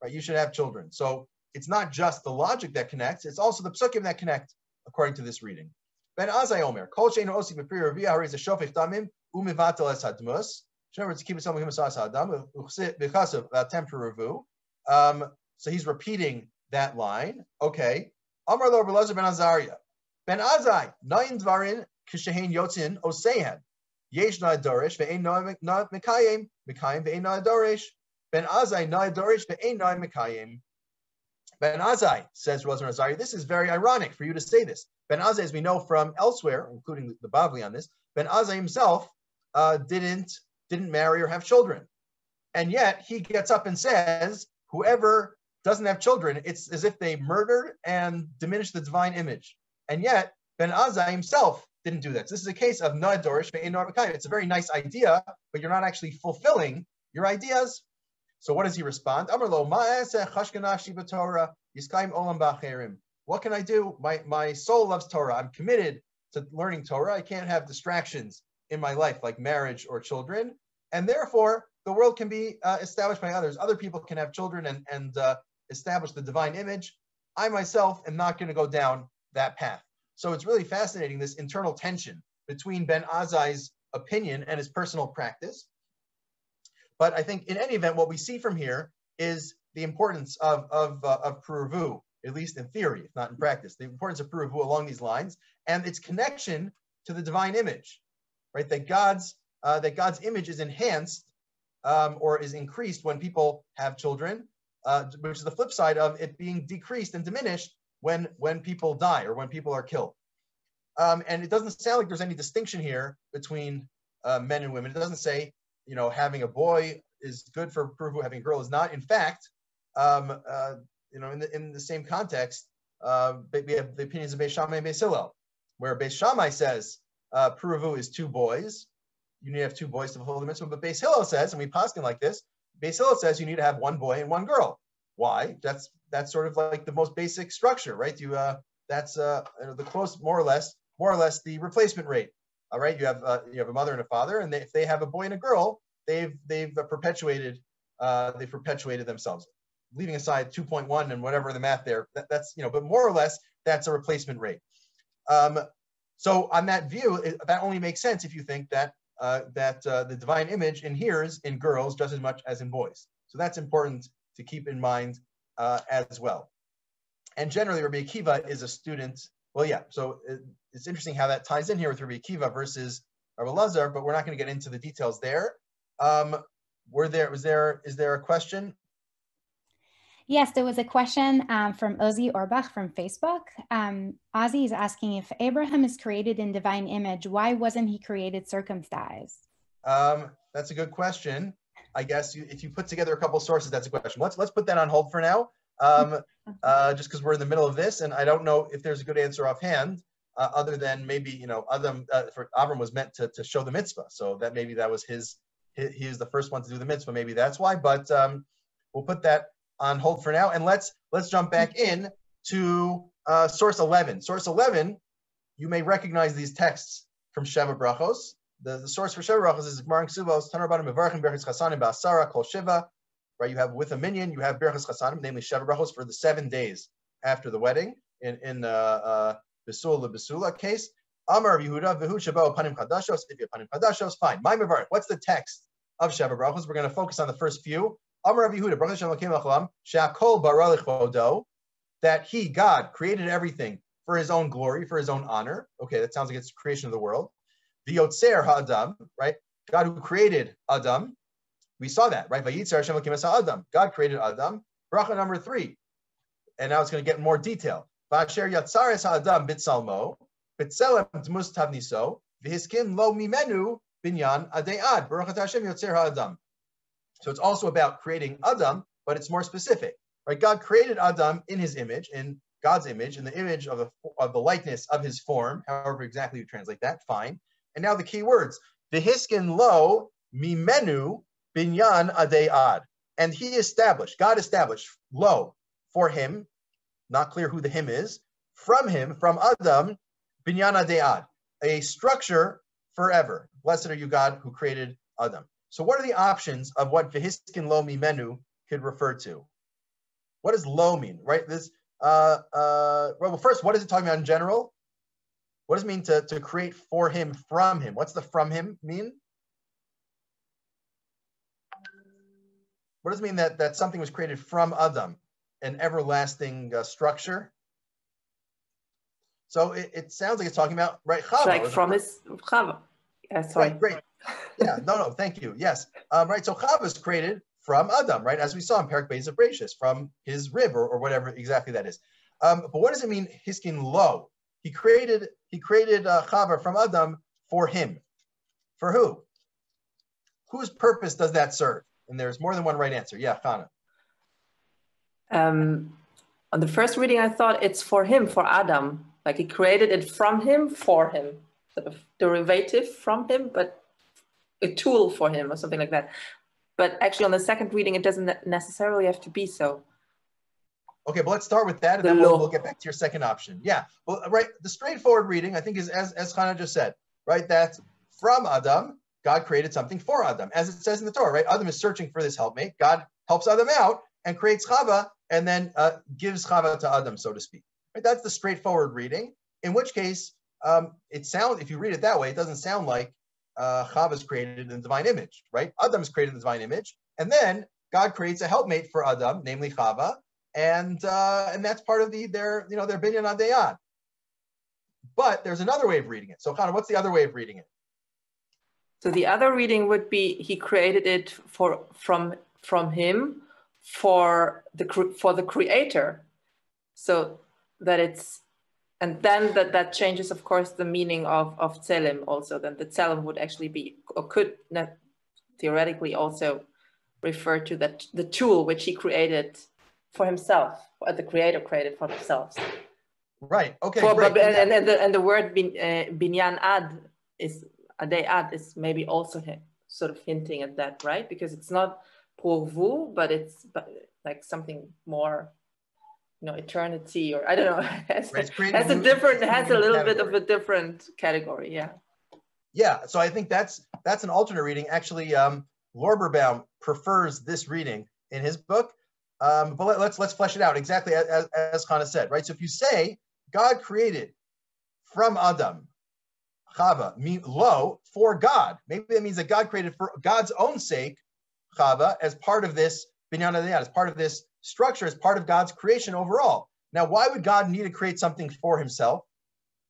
right? You should have children. So it's not just the logic that connects, it's also the psukim that connect, according to this reading. Ben Azai Omer, Kol Shein Osik Mepri Ravia Hariz Shofich Damim Umivatel Es Hadmus in other words, keep it um, so he's repeating that line. Okay. Amar lo Ben Azariah. Ben Azai, nayin dvarin kishehin yotzin osehen. Yesh na dorish ve'ein na mekayim, mekayim ve'ein na dorish. Ben Azai na dorish ve'ein na mekayim. Ben Azai says Rosen Azari, this is very ironic for you to say this. Ben Azai, as we know from elsewhere, including the Bavli on this, Ben Azai himself uh, didn't didn't marry or have children. And yet he gets up and says, whoever doesn't have children, it's as if they murdered and diminished the divine image. And yet Ben Azai himself didn't do that. So this is a case of Noah Dorish It's a very nice idea, but you're not actually fulfilling your ideas. So what does he respond? What can I do? My, my soul loves Torah. I'm committed to learning Torah. I can't have distractions in my life like marriage or children. And therefore, the world can be uh, established by others. Other people can have children and, and uh, establish the divine image. I myself am not going to go down that path. So it's really fascinating this internal tension between Ben Azai's opinion and his personal practice. But I think in any event, what we see from here is the importance of, of, uh, of Puruvu, at least in theory, if not in practice, the importance of Puruvu along these lines and its connection to the divine image, right? That God's, uh, that God's image is enhanced um, or is increased when people have children, uh, which is the flip side of it being decreased and diminished when, when people die or when people are killed. Um, and it doesn't sound like there's any distinction here between uh, men and women. It doesn't say, you know, having a boy is good for Puruvu, having a girl is not. In fact, um, uh, you know, in the, in the same context, uh, we have the opinions of Beis Shammai and Beis Hillel, where Beis Shammai says uh, Puruvu is two boys. You need to have two boys to fulfill the mitzvah. But Beis Hillel says, and we paskin like this, Beis Hillel says you need to have one boy and one girl. Why? That's that's sort of like the most basic structure, right? You uh, that's uh, the close, more or less, more or less the replacement rate. All right, you have uh, you have a mother and a father, and they, if they have a boy and a girl, they've they've perpetuated uh, they've perpetuated themselves. Leaving aside 2.1 and whatever the math there, that, that's you know, but more or less that's a replacement rate. Um, so on that view, it, that only makes sense if you think that uh, that uh, the divine image inheres in girls just as much as in boys. So that's important to keep in mind uh, as well. And generally, Rabbi Akiva is a student. Well, yeah. So it, it's interesting how that ties in here with Rabbi Akiva versus Rabbi Lazar, but we're not going to get into the details there. Um, were there was there is there a question? Yes, there was a question um, from Ozzy Orbach from Facebook. Um, Ozzy is asking if Abraham is created in divine image, why wasn't he created circumcised? Um, that's a good question. I guess you, if you put together a couple sources, that's a question. Let's let's put that on hold for now, um, uh, just because we're in the middle of this, and I don't know if there's a good answer offhand, uh, other than maybe you know Adam uh, for Avram was meant to, to show the mitzvah, so that maybe that was his he, he is the first one to do the mitzvah. Maybe that's why. But um, we'll put that on hold for now, and let's let's jump back in to uh, source 11. Source 11, you may recognize these texts from Sheva Brachos. The, the source for Sheva Brachos is Gemara Ksubos, Tanarbanim Mevarchim Berchis Chasanim Basara Kol Shiva. Right, you have with a minyan, you have Berchis Chasanim, namely Sheva Brachos for the seven days after the wedding in in uh, Besula Besula case. Amar Yehuda Vehu Shabo Panim. If you Panim Chadashos, fine. My Mevarch. What's the text of Sheva Brachos? We're going to focus on the first few. Amar Yehuda Baruch Hashem Lakim Achalam Shakol Baralich Vodo. That he God created everything for His own glory, for His own honor. Okay, that sounds like it's creation of the world. The Yotzer Ha'adam, right? God who created Adam. We saw that, right? Vayitzer Hashem Adam. God created Adam. Bracha number three. And now it's going to get more detail. Va'asher Yatzares Ha'adam Bitsalmo. B'tselem tmus tavniso, v'hiskin lo mimenu binyan adead, baruch Hashem yotzer ha'adam. So it's also about creating Adam, but it's more specific, right? God created Adam in his image, in God's image, in the image of the, of the likeness of his form, however exactly you translate that, fine. And now the key words, v'hiskin lo mimenu binyan adead. And he established, God established, lo, for him, not clear who the him is, from him, from Adam, Binyana De'ad, a structure forever. Blessed are you, God, who created Adam. So what are the options of what Vihiskin Lo Menu could refer to? What does lo mean, right? This, uh, uh, well, first, what is it talking about in general? What does it mean to, to create for him, from him? What's the from him mean? What does it mean that, that something was created from Adam, an everlasting uh, structure? So it, it sounds like it's talking about right Chava. Like from his Chava. Yeah, sorry. Right, great. Yeah, no, no, thank you. Yes, um, right. So Chava is created from Adam, right? As we saw in Perak Beis of Bereshis, from his rib or, or whatever exactly that is. Um, but what does it mean, Hiskin lo? He created he created uh, Chava from Adam for him. For who? Whose purpose does that serve? And there's more than one right answer. Yeah, Chana. Um, on the first reading, I thought it's for him, for Adam. Like he created it from him for him, sort of derivative from him, but a tool for him or something like that. but actually on the second reading, it doesn't necessarily have to be so. Okay, but let's start with that, and The then we'll, we'll get back to your second option. Yeah, well, right. The straightforward reading, I think, is as as Hannah just said, right? That from Adam, God created something for Adam, as it says in the Torah, right? Adam is searching for this helpmate. God helps Adam out and creates Chava, and then uh, gives Chava to Adam, so to speak. Right? That's the straightforward reading. In which case, um, it sounds if you read it that way, it doesn't sound like uh, Chava is created in the divine image, right? Adam is created in the divine image, and then God creates a helpmate for Adam, namely Chava, and uh, and that's part of the their you know their binyan adayat. But there's another way of reading it. So, Chana, what's the other way of reading it? So the other reading would be he created it for from from him for the for the creator, so that it's and then that that changes of course the meaning of of tzelem also. Then the tzelem would actually be or could not theoretically also refer to that the tool which he created for himself, or the creator created for himself. Right. Okay. For, but, and, and, the, and the word bin, uh, binyan ad is adei ad is maybe also sort of hinting at that, right? Because it's not vous, but it's but like something more, you know, eternity or I don't know. has, Right, it's has a different has a a little bit of a different category, yeah. Yeah, so I think that's that's an alternate reading. Actually, um, Lorberbaum prefers this reading in his book. Um, but let, let's let's flesh it out exactly as, as, as said, right? So if you say God created from Adam, Chava, mean lo for God, maybe that means that God created for God's own sake, Chava, as part of this binyan adayat, as part of this structure, as part of God's creation overall. Now, why would God need to create something for Himself?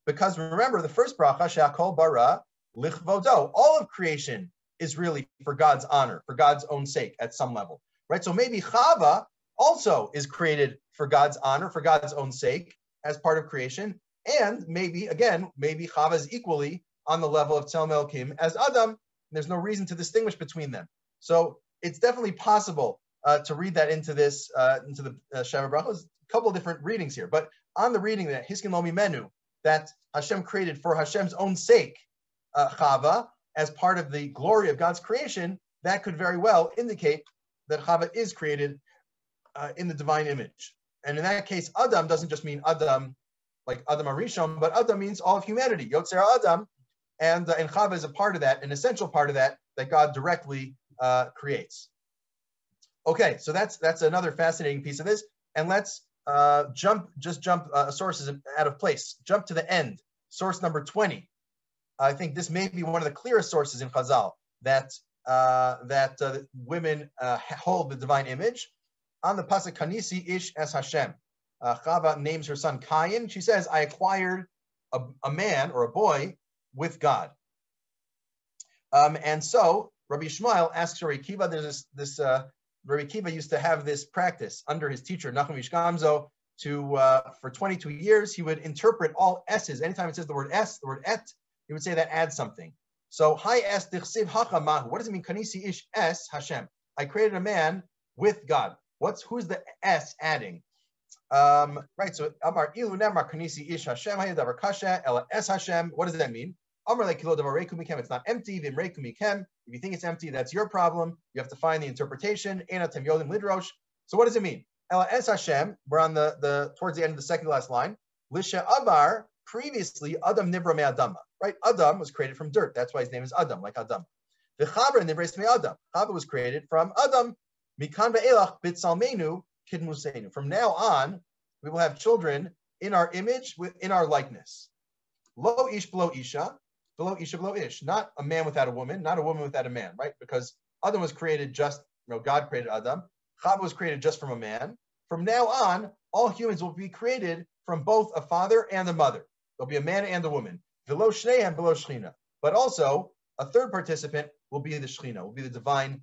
Because remember, the first bracha, Shakol bara lichvodo, all of creation is really for God's honor, for God's own sake at some level, right? So maybe Chava also is created for God's honor, for God's own sake as part of creation. And maybe, again, maybe Chava is equally on the level of Tzelem Elokim as Adam. There's no reason to distinguish between them. So it's definitely possible uh, to read that into this, uh, into the uh, Sheva Brachos. A couple of different readings here, but on the reading that Hiskin Lomi Menu, that Hashem created for Hashem's own sake, uh, Chava, as part of the glory of God's creation, that could very well indicate that Chava is created uh, in the divine image. And in that case, Adam doesn't just mean Adam, like Adam Arishon, but Adam means all of humanity, Yotzer Adam. And, uh, and Chava is a part of that, an essential part of that, that God directly uh, creates. Okay, so that's that's another fascinating piece of this. And let's uh, jump, just jump uh, sources out of place. Jump to the end, source number 20. I think this may be one of the clearest sources in Chazal that uh, that uh, women uh, hold the divine image. On the pasuk Kanisi ish es Hashem, uh, Chava names her son Cain. She says, "I acquired a, a man or a boy with God." Um, and so Rabbi Shmuel asks Rabbi Kiva. There's this, this uh, Rabbi Kiva used to have this practice under his teacher Nachum Ish Gamzu. To uh, for 22 years, he would interpret all s's. Anytime it says the word s, the word et, he would say that adds something. So, hi es dichsiv hachamahu. What does it mean? Kanisi ish es Hashem. I created a man with God. What's who's the s adding? Um, right. So, Amar ilu nemar kanisi ish Hashem hayadavar kasha ela es Hashem. What does that mean? It's not empty. If you think it's empty, that's your problem. You have to find the interpretation. So, what does it mean? We're on the the towards the end of the second last line. Lisha Amar. Previously, Adam nibra me Adama right? Adam was created from dirt. That's why his name is Adam, like Adam. The Chava nivres me Adam. Chava was created from Adam. Mikan ve'elach. From now on, we will have children in our image, in our likeness. Lo ish below isha, below isha below ish. Not a man without a woman, not a woman without a man, right? Because Adam was created just, you know, God created Adam. Chava was created just from a man. From now on, all humans will be created from both a father and a mother. There'll be a man and a woman below Shneim, below Shechina. But also, a third participant will be the Shechina, will be the divine,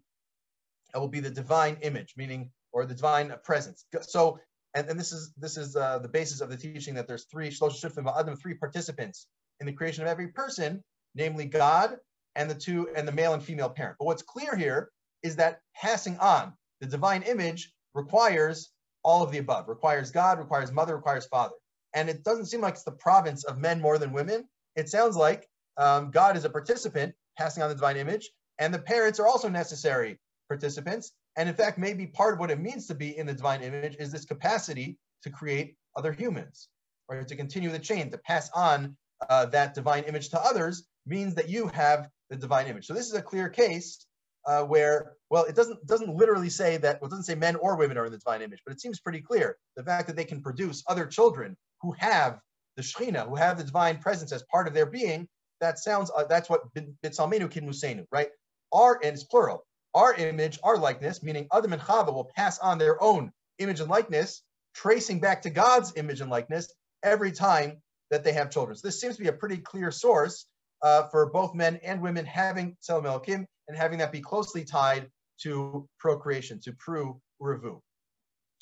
it will be the divine image, meaning, or the divine presence. So, and, and this is this is uh, the basis of the teaching that there's three Shlosh Shufim Adam, three participants in the creation of every person, namely God and the two and the male and female parent. But what's clear here is that passing on the divine image requires all of the above, requires God, requires mother, requires father. And it doesn't seem like it's the province of men more than women it sounds like um, God is a participant passing on the divine image, and the parents are also necessary participants. And in fact, maybe part of what it means to be in the divine image is this capacity to create other humans, or to continue the chain, to pass on uh, that divine image to others means that you have the divine image. So this is a clear case uh, where, well, it doesn't doesn't literally say that. Well, it doesn't say men or women are in the divine image, but it seems pretty clear the fact that they can produce other children who have the Shekhinah, who have the divine presence as part of their being. That sounds uh, that's what Bitzalmenu Kidmusenu, right? Our and it's plural. Our image, our likeness, meaning Adam and Chava will pass on their own image and likeness, tracing back to God's image and likeness every time that they have children. So this seems to be a pretty clear source uh, for both men and women having Tselem Elohim and having that be closely tied to procreation, to Pru Revu.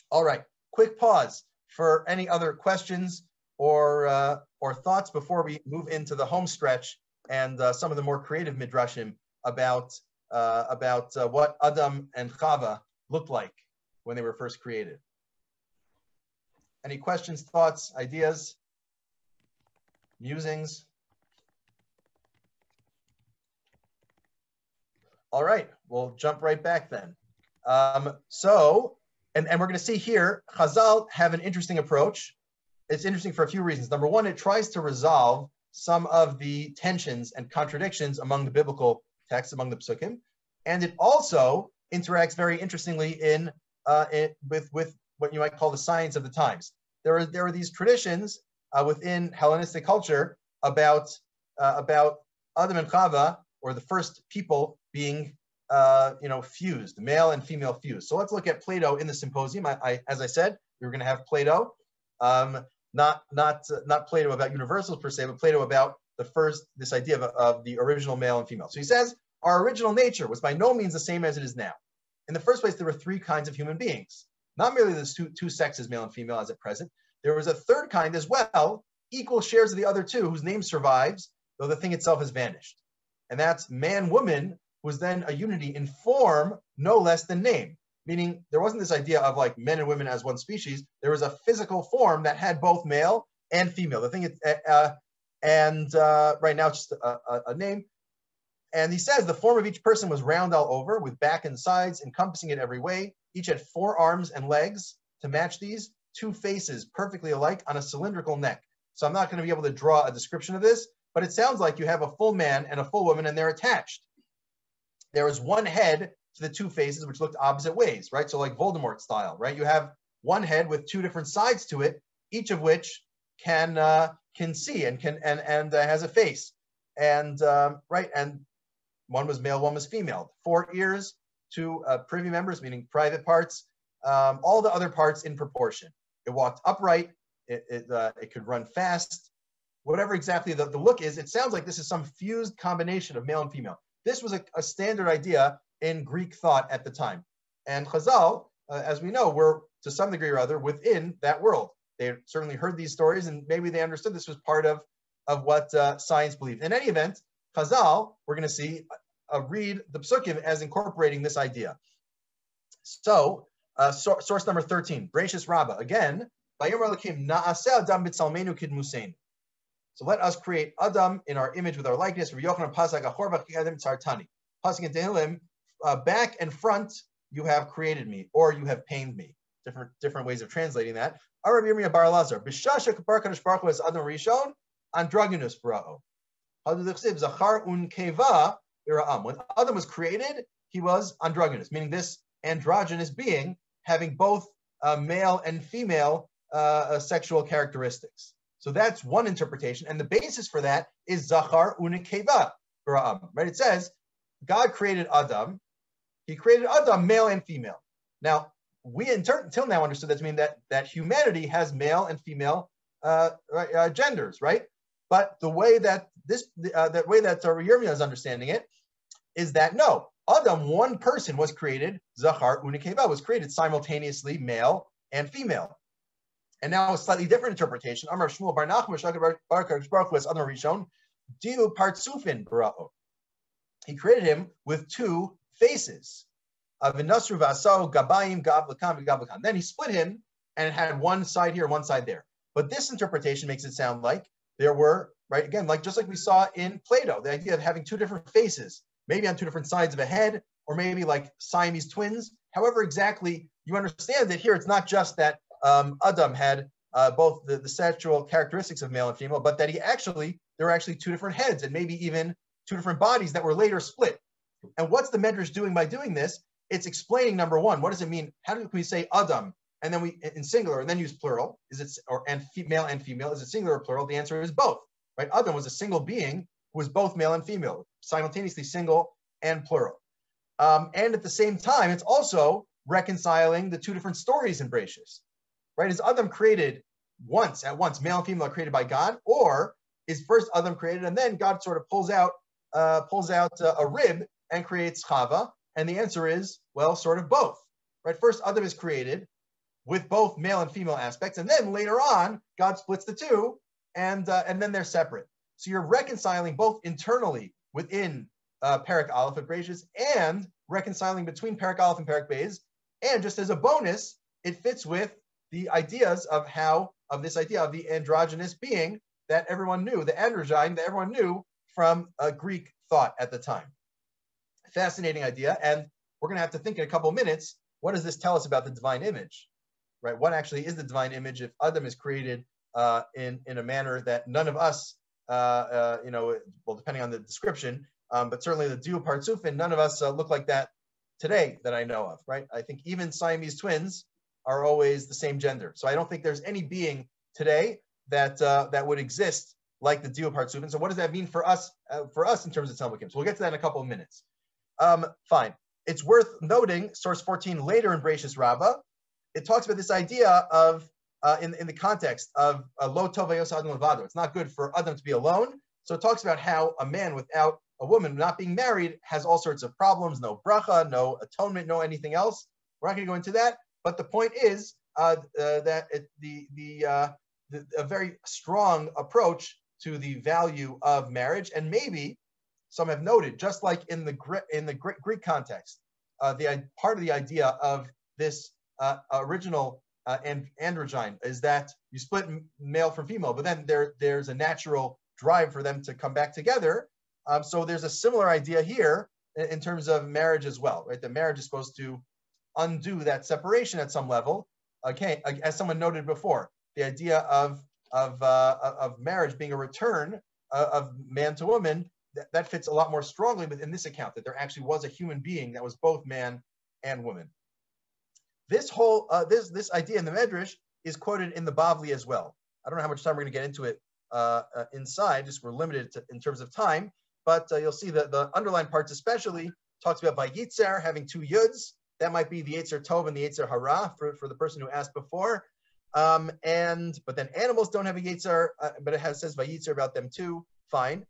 All right, quick pause for any other questions or, uh, or thoughts before we move into the home stretch and uh, some of the more creative midrashim about, uh, about uh, what Adam and Chava looked like when they were first created. Any questions, thoughts, ideas, musings? All right, we'll jump right back then. Um, so, and, and we're going to see here, Chazal have an interesting approach. It's interesting for a few reasons. Number one, it tries to resolve some of the tensions and contradictions among the biblical texts, among the psukim, and it also interacts very interestingly in, uh, in with with what you might call the science of the times. There are there are these traditions uh, within Hellenistic culture about uh, about Adam and Chava, or the first people being uh, you know fused, male and female fused. So let's look at Plato in the symposium. I, I as I said, we were going to have Plato, um, not not not Plato about universals per se, but Plato about the first this idea of, of the original male and female. So he says our original nature was by no means the same as it is now. In the first place, there were three kinds of human beings, not merely the two, two sexes, male and female, as at present. There was a third kind as well, equal shares of the other two, whose name survives, though the thing itself has vanished. And that's man woman was then a unity in form no less than name. Meaning there wasn't this idea of like men and women as one species. There was a physical form that had both male and female. The thing is uh, and uh, right now it's just a, a, a, name. And he says the form of each person was round all over with back and sides encompassing it every way. Each had four arms and legs to match these two faces perfectly alike on a cylindrical neck so i'm not going to be able to draw a description of this but it sounds like you have a full man and a full woman and they're attached. There is one head to the two faces which looked opposite ways, right? So like Voldemort style, right? You have one head with two different sides to it, each of which can uh, can see and can and and uh, has a face, and um, right, and one was male, one was female. Four ears, two uh, privy members, meaning private parts. Um, all the other parts in proportion. It walked upright. It it, uh, it could run fast whatever exactly the, the look is, it sounds like this is some fused combination of male and female. This was a, a standard idea in Greek thought at the time. And Chazal, uh, as we know, were to some degree or other within that world. They certainly heard these stories and maybe they understood this was part of, of what uh, science believed. In any event, Chazal, we're going to see, uh, read the Psukim as incorporating this idea. So, uh, so source number 13, Bereshis Rabbah, again, so let us create Adam in our image with our likeness. Pasuk in Tehillim, uh, back and front, you have created me, or you have pained me. Different different ways of translating that. Arabi Yirmiyah Bar Lazar. Bishasha Kapar Kadosh Baruch was Adam Rishon, androgynous bra'o. Zachar un keva When Adam was created, he was androgynous, meaning this androgynous being having both uh, male and female uh, sexual characteristics. So that's one interpretation. And the basis for that is Zachar unikeva right? It says God created Adam. He created Adam, male and female. Now, we until now understood that to mean that, that humanity has male and female uh, uh, genders, right? But the way that this, uh, that way that Yirmiyah is understanding it is that no, Adam, one person was created, Zachar Unikeva was created simultaneously male and female. And now a slightly different interpretation. Amar Shmuel Bar Nachman Baruch Adam Rishon Diu Partsufin Bara'o. He created him with two faces. Avinasru Vasao Gabayim Gav Lakam Then he split him and it had one side here, one side there. But this interpretation makes it sound like there were, right, again, like just like we saw in Plato, the idea of having two different faces, maybe on two different sides of a head, or maybe like Siamese twins. However, exactly you understand that here, it's not just that um, Adam had uh, both the, the sexual characteristics of male and female, but that he actually, there were actually two different heads and maybe even two different bodies that were later split. And what's the Medrash doing by doing this? It's explaining number one, what does it mean? How do we say Adam and then we in singular and then use plural? Is it or and male and female? Is it singular or plural? The answer is both. Right? Adam was a single being who was both male and female, simultaneously single and plural. Um, and at the same time, it's also reconciling the two different stories in Bereshis. Right? Is Adam created once at once, male and female are created by God, or is first Adam created and then God sort of pulls out uh, pulls out uh, a rib and creates Chava? And the answer is well, sort of both. Right? First, Adam is created with both male and female aspects, and then later on, God splits the two, and uh, and then they're separate. So you're reconciling both internally within uh, Perak Aleph and reconciling between Perak Aleph and Perak Beis. And just as a bonus, it fits with the ideas of how of this idea of the androgynous being that everyone knew, the androgyne that everyone knew from a Greek thought at the time. Fascinating idea, and we're going to have to think in a couple minutes. What does this tell us about the divine image? Right? What actually is the divine image if Adam is created uh, in in a manner that none of us, you know, well, depending on the description, um, but certainly the duo partsufin, none of us uh, look like that today that I know of. Right? I think even Siamese twins are always the same gender. So I don't think there's any being today that uh, that would exist like the duo partsufin. So what does that mean for us uh, for us in terms of Talmud So we'll get to that in a couple of minutes. Um, fine. It's worth noting, source 14 later in Bereshis Rabbah, it talks about this idea of uh, in, in the context of lo tovayos adam levado. It's not good for Adam to be alone. So it talks about how a man without a woman not being married has all sorts of problems, no bracha, no atonement, no anything else. We're not going to go into that. But the point is uh, uh, that it, the, the, uh, the, a very strong approach to the value of marriage. And maybe some have noted, just like in the, in the Greek context, uh, the part of the idea of this original uh, and androgyne is that you split male from female, but then there there's a natural drive for them to come back together. Um, so there's a similar idea here in, in, terms of marriage as well, right? The marriage is supposed to undo that separation at some level. Okay, as someone noted before, the idea of of uh, of marriage being a return uh, of man to woman that, that fits a lot more strongly within this account that there actually was a human being that was both man and woman. This whole uh, this this idea in the Medrash is quoted in the Bavli as well. I don't know how much time we're going to get into it uh, uh, inside. Just we're limited to, in terms of time, but uh, you'll see that the underlined parts especially talks about Vayitzer having two yuds. That might be the Yetzer Tov and the Yetzer Hara for, for the person who asked before. Um, and but then animals don't have a Yetzer, uh, but it has says Vayitzer about them too. Fine.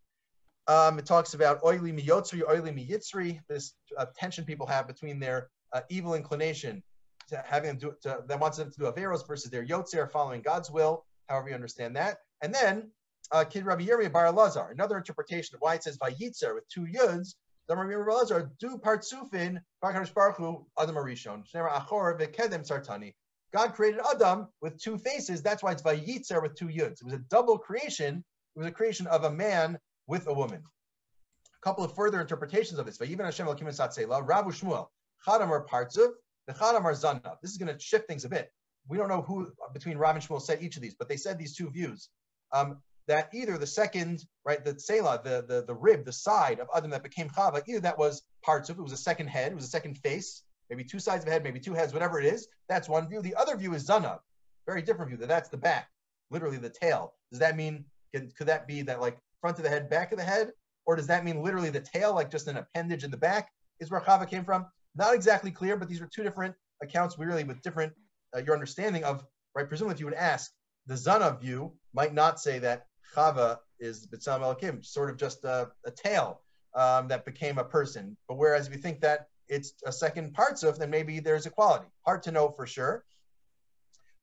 Um, it talks about oily miyotzri, oily miyitzri, this uh, tension people have between their uh, evil inclination to having them do to, that wants them to do averos versus their yotzer following God's will, however you understand that. And then uh, Kid Rabbi Yirmiyah Bar Lazar, another interpretation of why it says Vayitzer with two yuds. the Rabbi Yirmiyah Lazar do partsufin Baruch Baruch Adam Arishon Shnei Achor veKedem Sartani. God created Adam with two faces. That's why it's Vayitzer with two yuds. It was a double creation. It was a creation of a man with a woman. A couple of further interpretations of this. Vayivan Hashem Elokim Satzela, Rabu Shmuel, Chadamar Partzuv, the. This is going to shift things a bit. We don't know who between Rav and Shmuel said each of these, but they said these two views. Um, that either the second, right, the Selah, the, the, the rib, the side of Adam that became Chava, either that was parts of it was a second head, it was a second face, maybe two sides of a head, maybe two heads, whatever it is. That's one view. The other view is Zanav, very different view, that that's the back, literally the tail. Does that mean, could, could that be that like front of the head, back of the head? Or does that mean literally the tail, like just an appendage in the back, is where Chava came from? Not exactly clear, but these are two different accounts really with different, uh, your understanding of, right? Presumably if you would ask, the Zanav view might not say that Chava is B'tzelem Elokim, sort of just a, a tail um, that became a person. But whereas you think that it's a second parts of, then maybe there's equality. Hard to know for sure.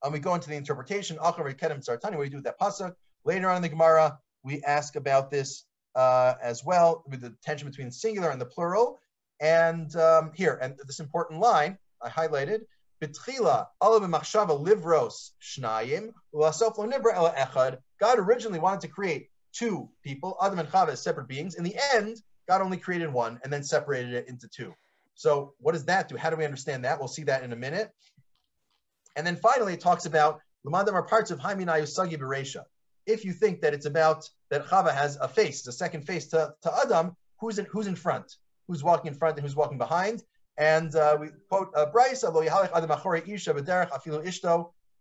Um, we go into the interpretation, Sartani, where we do that pasuk. Later on in the Gemara, we ask about this uh, as well, with the tension between singular and the plural. And um, here, and this important line I highlighted, B'tchila, machshava livros shnayim, u'asof lo nibra ela echad. God originally wanted to create two people, Adam and Chava, as separate beings. In the end, God only created one and then separated it into two. So what does that do? How do we understand that? We'll see that in a minute. And then finally, it talks about Lamandam are parts of Haiminayu Sagi Beresha. If you think that it's about that Chava has a face, a second face to, to Adam, who's in who's in front? Who's walking in front and who's walking behind? And uh, we quote uh, Braisa,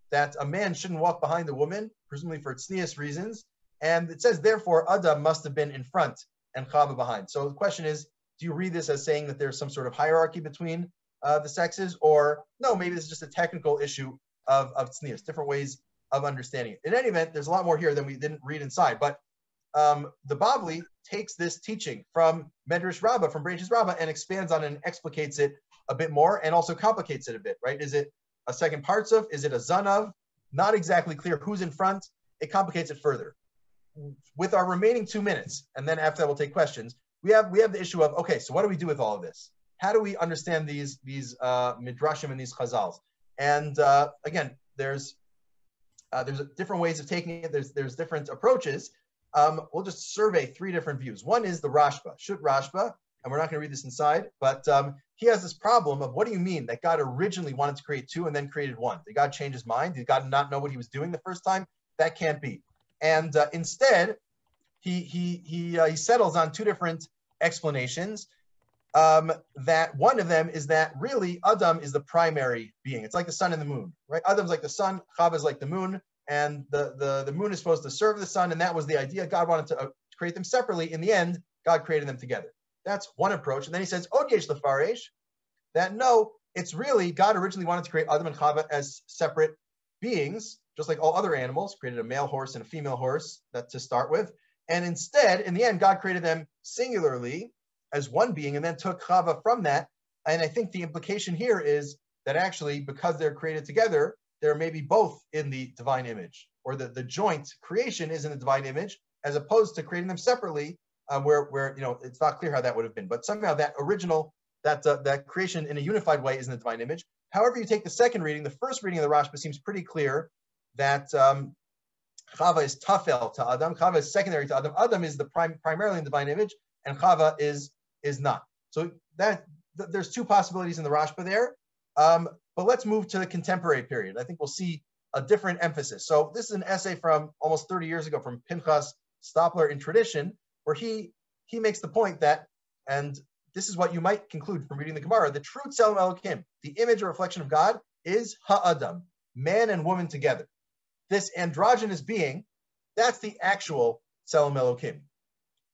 that a man shouldn't walk behind a woman, presumably for tznius reasons. And it says, therefore, Adam must have been in front and Chava behind. So the question is, do you read this as saying that there's some sort of hierarchy between uh, the sexes, or no, maybe this is just a technical issue of, of different ways of understanding it. In any event, there's a lot more here than we didn't read inside. But um, the Bavli takes this teaching from Medrash Rabbah, from Bereshis Rabbah, and expands on it and explicates it a bit more and also complicates it a bit, right? Is it a second parts of? Is it a zanav? Not exactly clear who's in front. It complicates it further. With our remaining two minutes, and then after that we'll take questions, we have we have the issue of okay, so what do we do with all of this? How do we understand these these uh, midrashim and these chazals? And uh, again, there's uh, there's different ways of taking it. There's there's different approaches. Um, we'll just survey three different views. One is the Rashba, Shut Rashba, and we're not going to read this inside, but um, he has this problem of what do you mean that God originally wanted to create two and then created one? Did God change his mind? Did God not know what he was doing the first time? That can't be. And uh, instead, he he he uh, he settles on two different explanations. Um, that one of them is that really Adam is the primary being. It's like the sun and the moon, right? Adam's like the sun, Chava is like the moon, and the, the, the moon is supposed to serve the sun, and that was the idea. God wanted to uh, create them separately. In the end, God created them together. That's one approach. And then he says, Odyesh lefaresh, that no, it's really God originally wanted to create Adam and Chava as separate beings, just like all other animals, created a male horse and a female horse that to start with. And instead, in the end, God created them singularly as one being and then took Chava from that. And I think the implication here is that actually, because they're created together, they're maybe both in the divine image, or the, the joint creation is in the divine image, as opposed to creating them separately, uh, where, where you know it's not clear how that would have been. But somehow that original, that uh, that creation in a unified way is in the divine image. However, you take the second reading, the first reading of the Rashba seems pretty clear that um, Chava is tafel to Adam. Chava is secondary to Adam. Adam is the prime, primarily in the divine image, and Chava is is not. So that th- there's two possibilities in the Rashba there. Um, but let's move to the contemporary period. I think we'll see a different emphasis. So this is an essay from almost 30 years ago from Pinchas Stolper in Tradition, where he he makes the point that, and this is what you might conclude from reading the Gemara, the true Tzelem Elokim, the image or reflection of God, is Ha'adam, man and woman together. This androgynous being, that's the actual Tzelem Elokim.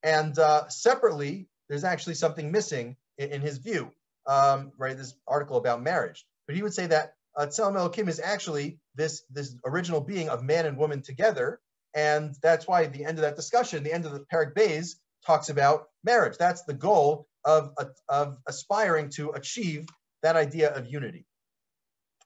And uh, separately, there's actually something missing in, in his view, um, right? This article about marriage. But he would say that uh, Tzelem Elokim is actually this, this original being of man and woman together. And that's why at the end of that discussion, the end of the Perek Beis talks about marriage. That's the goal of, of aspiring to achieve that idea of unity.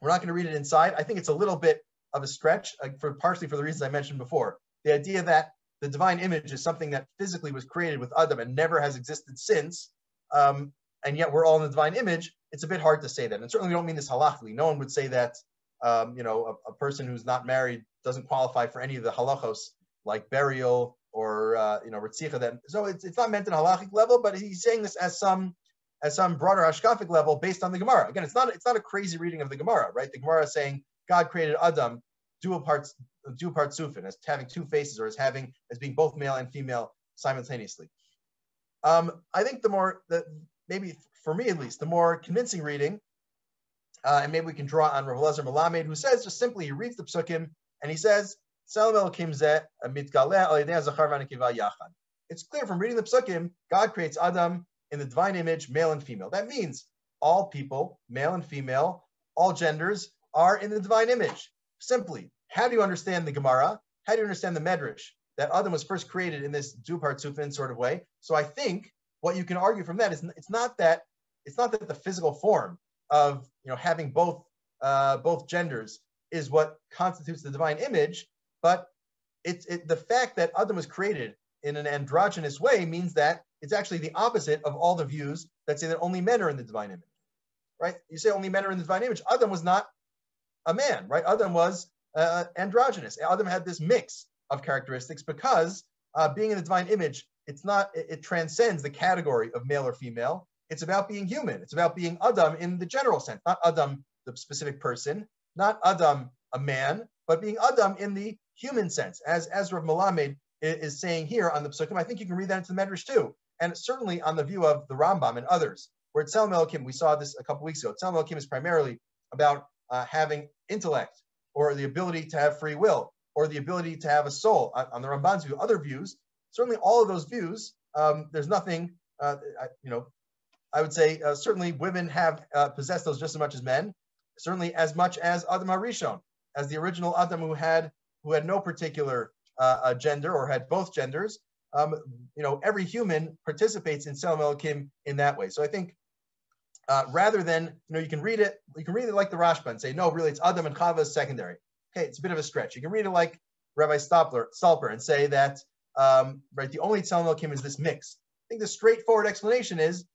We're not going to read it inside. I think it's a little bit of a stretch, uh, for partially for the reasons I mentioned before. The idea that the divine image is something that physically was created with Adam and never has existed since, um, and yet we're all in the divine image, it's a bit hard to say that. And certainly we don't mean this halachically. No one would say that, um, you know, a, a, person who's not married doesn't qualify for any of the halachos like burial or, uh, you know, ritzicha. Then, so it's, it's not meant in halachic level, but he's saying this as some as some broader hashkafic level based on the Gemara. Again, it's not it's not a crazy reading of the Gemara, right? The Gemara is saying God created Adam dual parts dual part sufin as having two faces or as having as being both male and female simultaneously. Um, I think the more the maybe for me at least the more convincing reading, uh, and maybe we can draw on Rav Lezer Melamed, who says just simply he reads the psukim and he says it's clear from reading the psukim, God creates Adam in the divine image, male and female. That means all people, male and female, all genders, are in the divine image. Simply, how do you understand the Gemara? How do you understand the Medrash? That Adam was first created in this Dupart Sufin sort of way. So I think what you can argue from that is it's not that it's not that the physical form of you know having both uh, both genders is what constitutes the divine image, but it's it, the fact that Adam was created in an androgynous way means that it's actually the opposite of all the views that say that only men are in the divine image. Right? You say only men are in the divine image. Adam was not a man, right? Adam was uh, androgynous. Adam had this mix of characteristics because uh, being in the divine image, it's not, it, it, transcends the category of male or female. it's about being human. It's about being Adam in the general sense, not Adam, the specific person, not Adam, a man, but being Adam in the human sense, as Rav Melamed is saying here on the Psukim. I think you can read that into the Medrash too, and certainly on the view of the Rambam and others, where Tzelem Elokim, we saw this a couple weeks ago. Tzelem Elokim is primarily about uh, having intellect or the ability to have free will or the ability to have a soul. On the Ramban's view, other views, certainly all of those views, um, there's nothing, uh, I, you know, I would say uh, certainly women have uh, possessed those just as much as men, certainly as much as Adam Harishon, as the original Adam who had who had no particular uh, uh, gender or had both genders. Um, you know, every human participates in Tzelem Elokim in that way. So I think uh, rather than, you know, you can read it, you can read it like the Rashba and say, no, really, it's Adam and Chava is secondary. Okay, it's a bit of a stretch. You can read it like Rabbi Stopler, Stolper and say that, um, right, the only Tzelem Elokim is this mix. I think the straightforward explanation is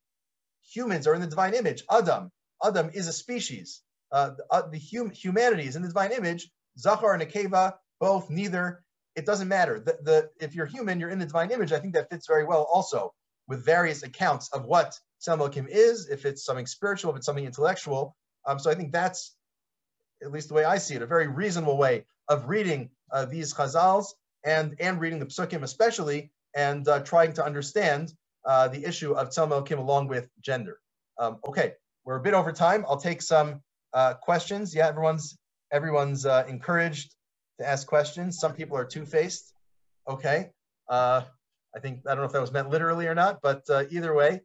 humans are in the divine image. Adam, Adam is a species. Uh, the, uh, the hum, humanity is in the divine image. Zachar and Akeva, both, neither. It doesn't matter. The, the, if you're human, you're in the divine image. I think that fits very well also with various accounts of what Tzelem is, if it's something spiritual, if it's something intellectual. Um, so I think that's, at least the way I see it, a very reasonable way of reading uh, these chazals and, and reading the psukim especially, and uh, trying to understand uh, the issue of Tzelem along with gender. Um, okay, we're a bit over time. I'll take some uh, questions. Yeah, everyone's everyone's uh, encouraged to ask questions. Some people are two-faced. Okay, uh, I think I don't know if that was meant literally or not, but uh, either way,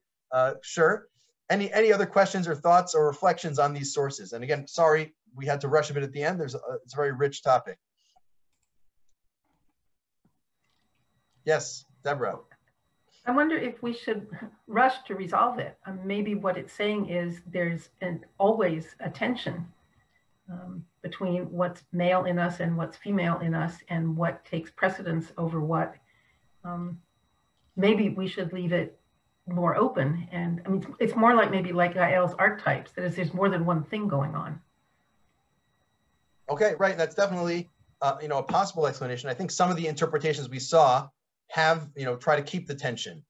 sure. Any any other questions or thoughts or reflections on these sources? And again, sorry we had to rush a bit at the end. There's a, it's a very rich topic. Yes, Deborah. I wonder if we should rush to resolve it. Um, maybe what it's saying is there's an, always a tension um, between what's male in us and what's female in us and what takes precedence over what. Um, maybe we should leave it more open. And I mean, it's more like maybe like Gael's archetypes, that is, there's more than one thing going on. Okay, right. That's definitely uh, you know a possible explanation. I think some of the interpretations we saw have you know try to keep the tension,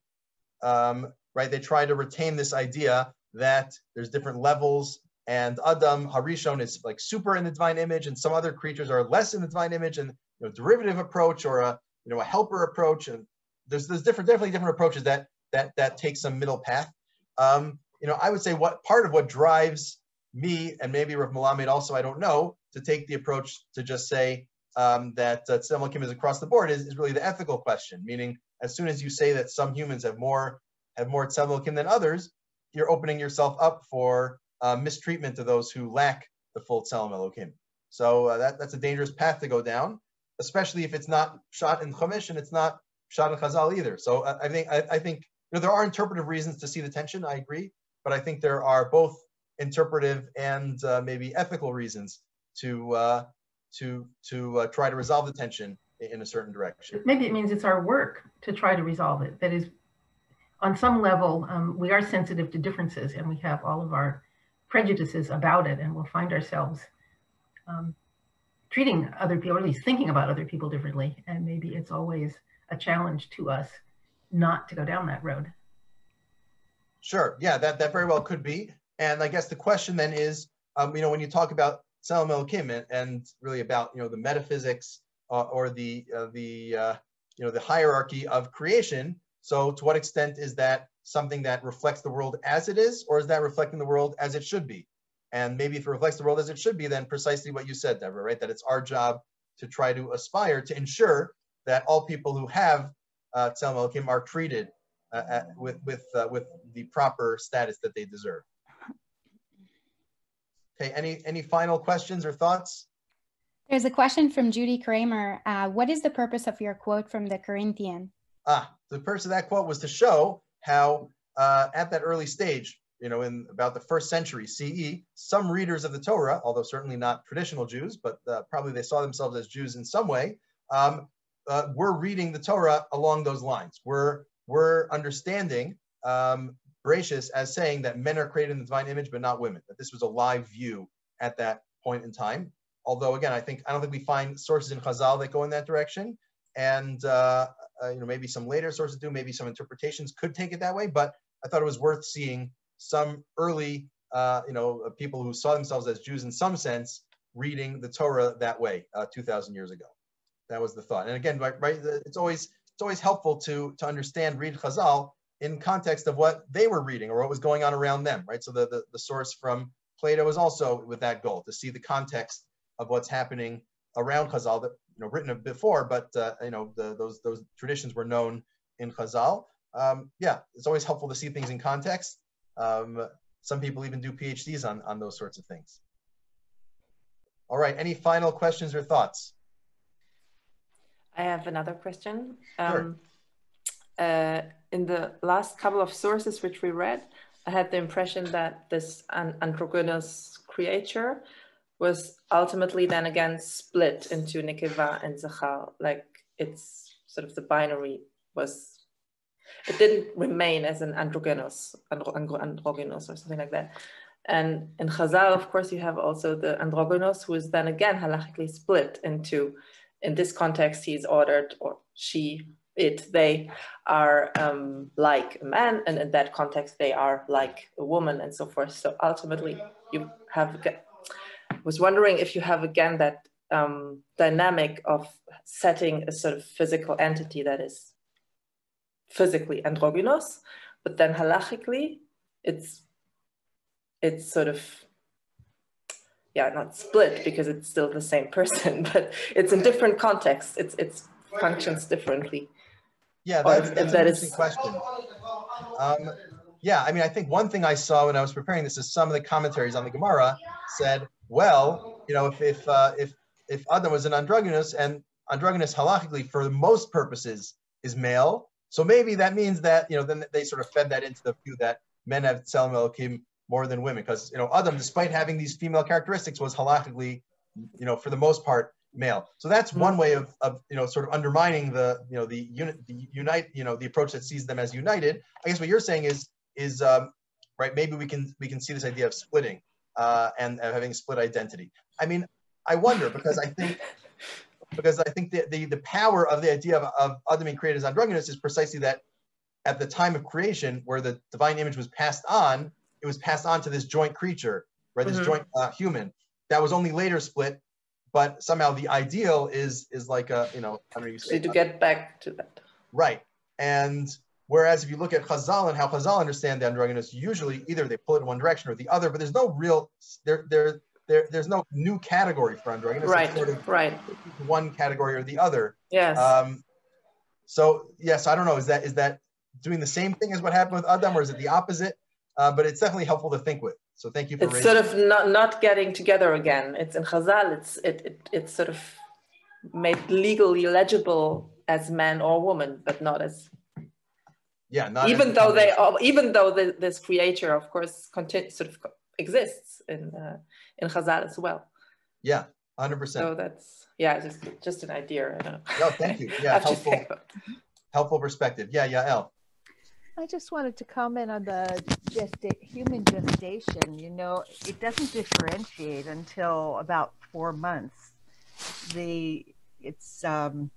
um, right? They try to retain this idea that there's different levels, and Adam Harishon is like super in the divine image, and some other creatures are less in the divine image, and you know derivative approach or a you know a helper approach, and there's there's different definitely different approaches that that that takes some middle path. Um, you know, I would say what part of what drives me and maybe Rav Melamed also, I don't know, to take the approach to just say um, that uh, Kim is across the board is, is really the ethical question. Meaning, as soon as you say that some humans have more have more Kim than others, you're opening yourself up for uh, mistreatment of those who lack the full Tzelem. So uh, that, that's a dangerous path to go down, especially if it's not shot in Chumash and it's not shot in Chazal either. So uh, I think I, I think know, there are interpretive reasons to see the tension. I agree, but I think there are both interpretive and uh, maybe ethical reasons to uh, to to uh, try to resolve the tension in a certain direction. Maybe it means it's our work to try to resolve it. That is, on some level, um, we are sensitive to differences, and we have all of our prejudices about it, and we'll find ourselves um, treating other people, or at least thinking about other people differently. And maybe it's always a challenge to us not to go down that road. Sure. Yeah, that, that very well could be. And I guess the question then is, um, you know, when you talk about Tzelem Elokim and, and really about, you know, the metaphysics uh, or the, uh, the uh, you know, the hierarchy of creation. So to what extent is that something that reflects the world as it is, or is that reflecting the world as it should be? And maybe if it reflects the world as it should be, then precisely what you said, Deborah, right? That it's our job to try to aspire to ensure that all people who have uh, Tzelem are treated uh, at, with with uh, with the proper status that they deserve. Okay, any any final questions or thoughts? There's a question from Judy Kramer. Uh, what is the purpose of your quote from the Corinthian? Ah, the purpose of that quote was to show how uh, at that early stage, you know, in about the first century CE, some readers of the Torah, although certainly not traditional Jews, but uh, probably they saw themselves as Jews in some way, um, uh, we're reading the Torah along those lines. We're we're understanding um, Bereshis as saying that men are created in the divine image, but not women. That this was a live view at that point in time. Although again, I think I don't think we find sources in Chazal that go in that direction, and uh, uh, you know maybe some later sources do, maybe some interpretations could take it that way. But I thought it was worth seeing some early, uh, you know, people who saw themselves as Jews in some sense reading the Torah that way uh, 2,000 years ago. That was the thought. And again, right, right, it's always it's always helpful to to understand read Chazal in context of what they were reading or what was going on around them, right? So the the, the source from Plato was also with that goal to see the context of what's happening around Chazal that you know written before, but uh, you know the, those those traditions were known in Chazal. Um, yeah, it's always helpful to see things in context. Um, some people even do PhDs on on those sorts of things. All right, any final questions or thoughts? I have another question. Um, uh, in the last couple of sources which we read, I had the impression that this androgynous creature was ultimately then again split into Nekeva and Zachar. Like it's sort of the binary was, it didn't remain as an androgynous, androgynous or something like that. And in Chazal, of course, you have also the androgynous, who is then again halachically split into, in this context, he is ordered, or she, it, they are um, like a man, and in that context, they are like a woman, and so forth. So ultimately, you have, I was wondering if you have again that um, dynamic of setting a sort of physical entity that is physically androgynous, but then halachically, it's it's sort of yeah not split because it's still the same person but it's in different contexts it's it's functions differently yeah that's, that's an interesting is... question. Um, yeah i mean i think one thing i saw when i was preparing this is some of the commentaries on the gemara said well you know if if uh, if if adam was an androgynous and androgynous halachically for most purposes is male so maybe that means that you know then they sort of fed that into the view that men have Tzelem Elokim more than women because you know Adam, despite having these female characteristics, was halachically, you know, for the most part male. So that's one way of, of you know sort of undermining the you know the unit the unite you know the approach that sees them as united. I guess what you're saying is is um, right. Maybe we can we can see this idea of splitting uh, and uh, having a split identity. I mean, I wonder because I think because I think the the, the power of the idea of, of Adam being created as androgynous is precisely that at the time of creation, where the divine image was passed on, it was passed on to this joint creature, right? This mm-hmm. joint uh, human that was only later split, but somehow the ideal is is like a you know how do you say to get back to that right and whereas if you look at Chazal and how Chazal understand the androgynous, usually either they pull it in one direction or the other, but there's no real there there there, there's no new category for androgynous. Right, sort of right. One category or the other. Yes. Um, so yes, I don't know. Is that is that doing the same thing as what happened with Adam, or is it the opposite? uh, but it's definitely helpful to think with. So thank you for It's sort of not, not getting together again. It's in Chazal, it's, it, it, it's sort of made legally legible as man or woman, but not as yeah not even though they are, even though the, this creator of course continue, sort of exists in uh, in Chazal as well. Yeah 100% so that's yeah just just an idea no thank you. Yeah helpful, helpful perspective. Yeah yeah El I just wanted to comment on the gesta- human gestation. You know, it doesn't differentiate until about four months. The it's um,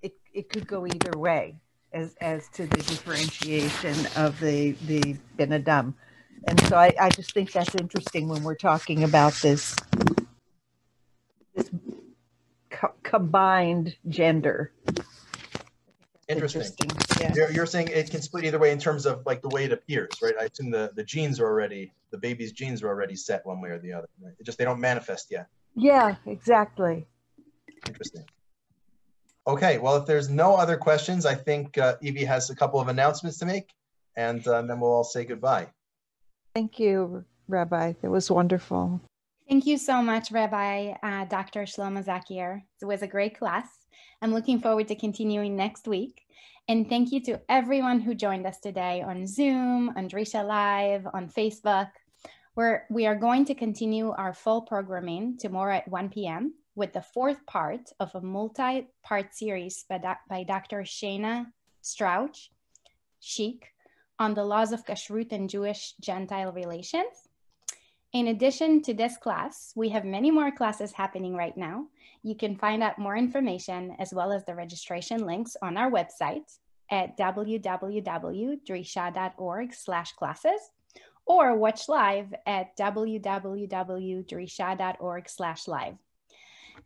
it it could go either way as as to the differentiation of the the Ben Adam. And so I, I just think that's interesting when we're talking about this this co- combined gender Interesting. Interesting. Yeah. You're, you're saying it can split either way in terms of like the way it appears, right? I assume the, the genes are already, the baby's genes are already set one way or the other, right? It just they don't manifest yet. Yeah, exactly. Interesting. Okay, well, if there's no other questions, I think uh, Evie has a couple of announcements to make, and, uh, then we'll all say goodbye. Thank you, Rabbi. It was wonderful. Thank you so much, Rabbi uh, Dr. Shlomo Zuckier. It was a great class. I'm looking forward to continuing next week. And thank you to everyone who joined us today on Zoom, on Drisha Live, on Facebook. Where we are going to continue our full programming tomorrow at 1 p.m. with the fourth part of a multi-part series by, by Dr. Shana Strauch, Schick, on the laws of kashrut and Jewish-Gentile relations. In addition to this class, we have many more classes happening right now, you can find out more information as well as the registration links on our website at www.drisha.org slash classes or watch live at www.drisha.org slash live.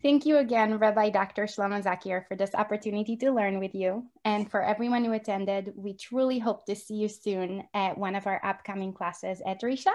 Thank you again, Rabbi Dr. Shlomo Zuckier, for this opportunity to learn with you. And for everyone who attended, we truly hope to see you soon at one of our upcoming classes at Drisha.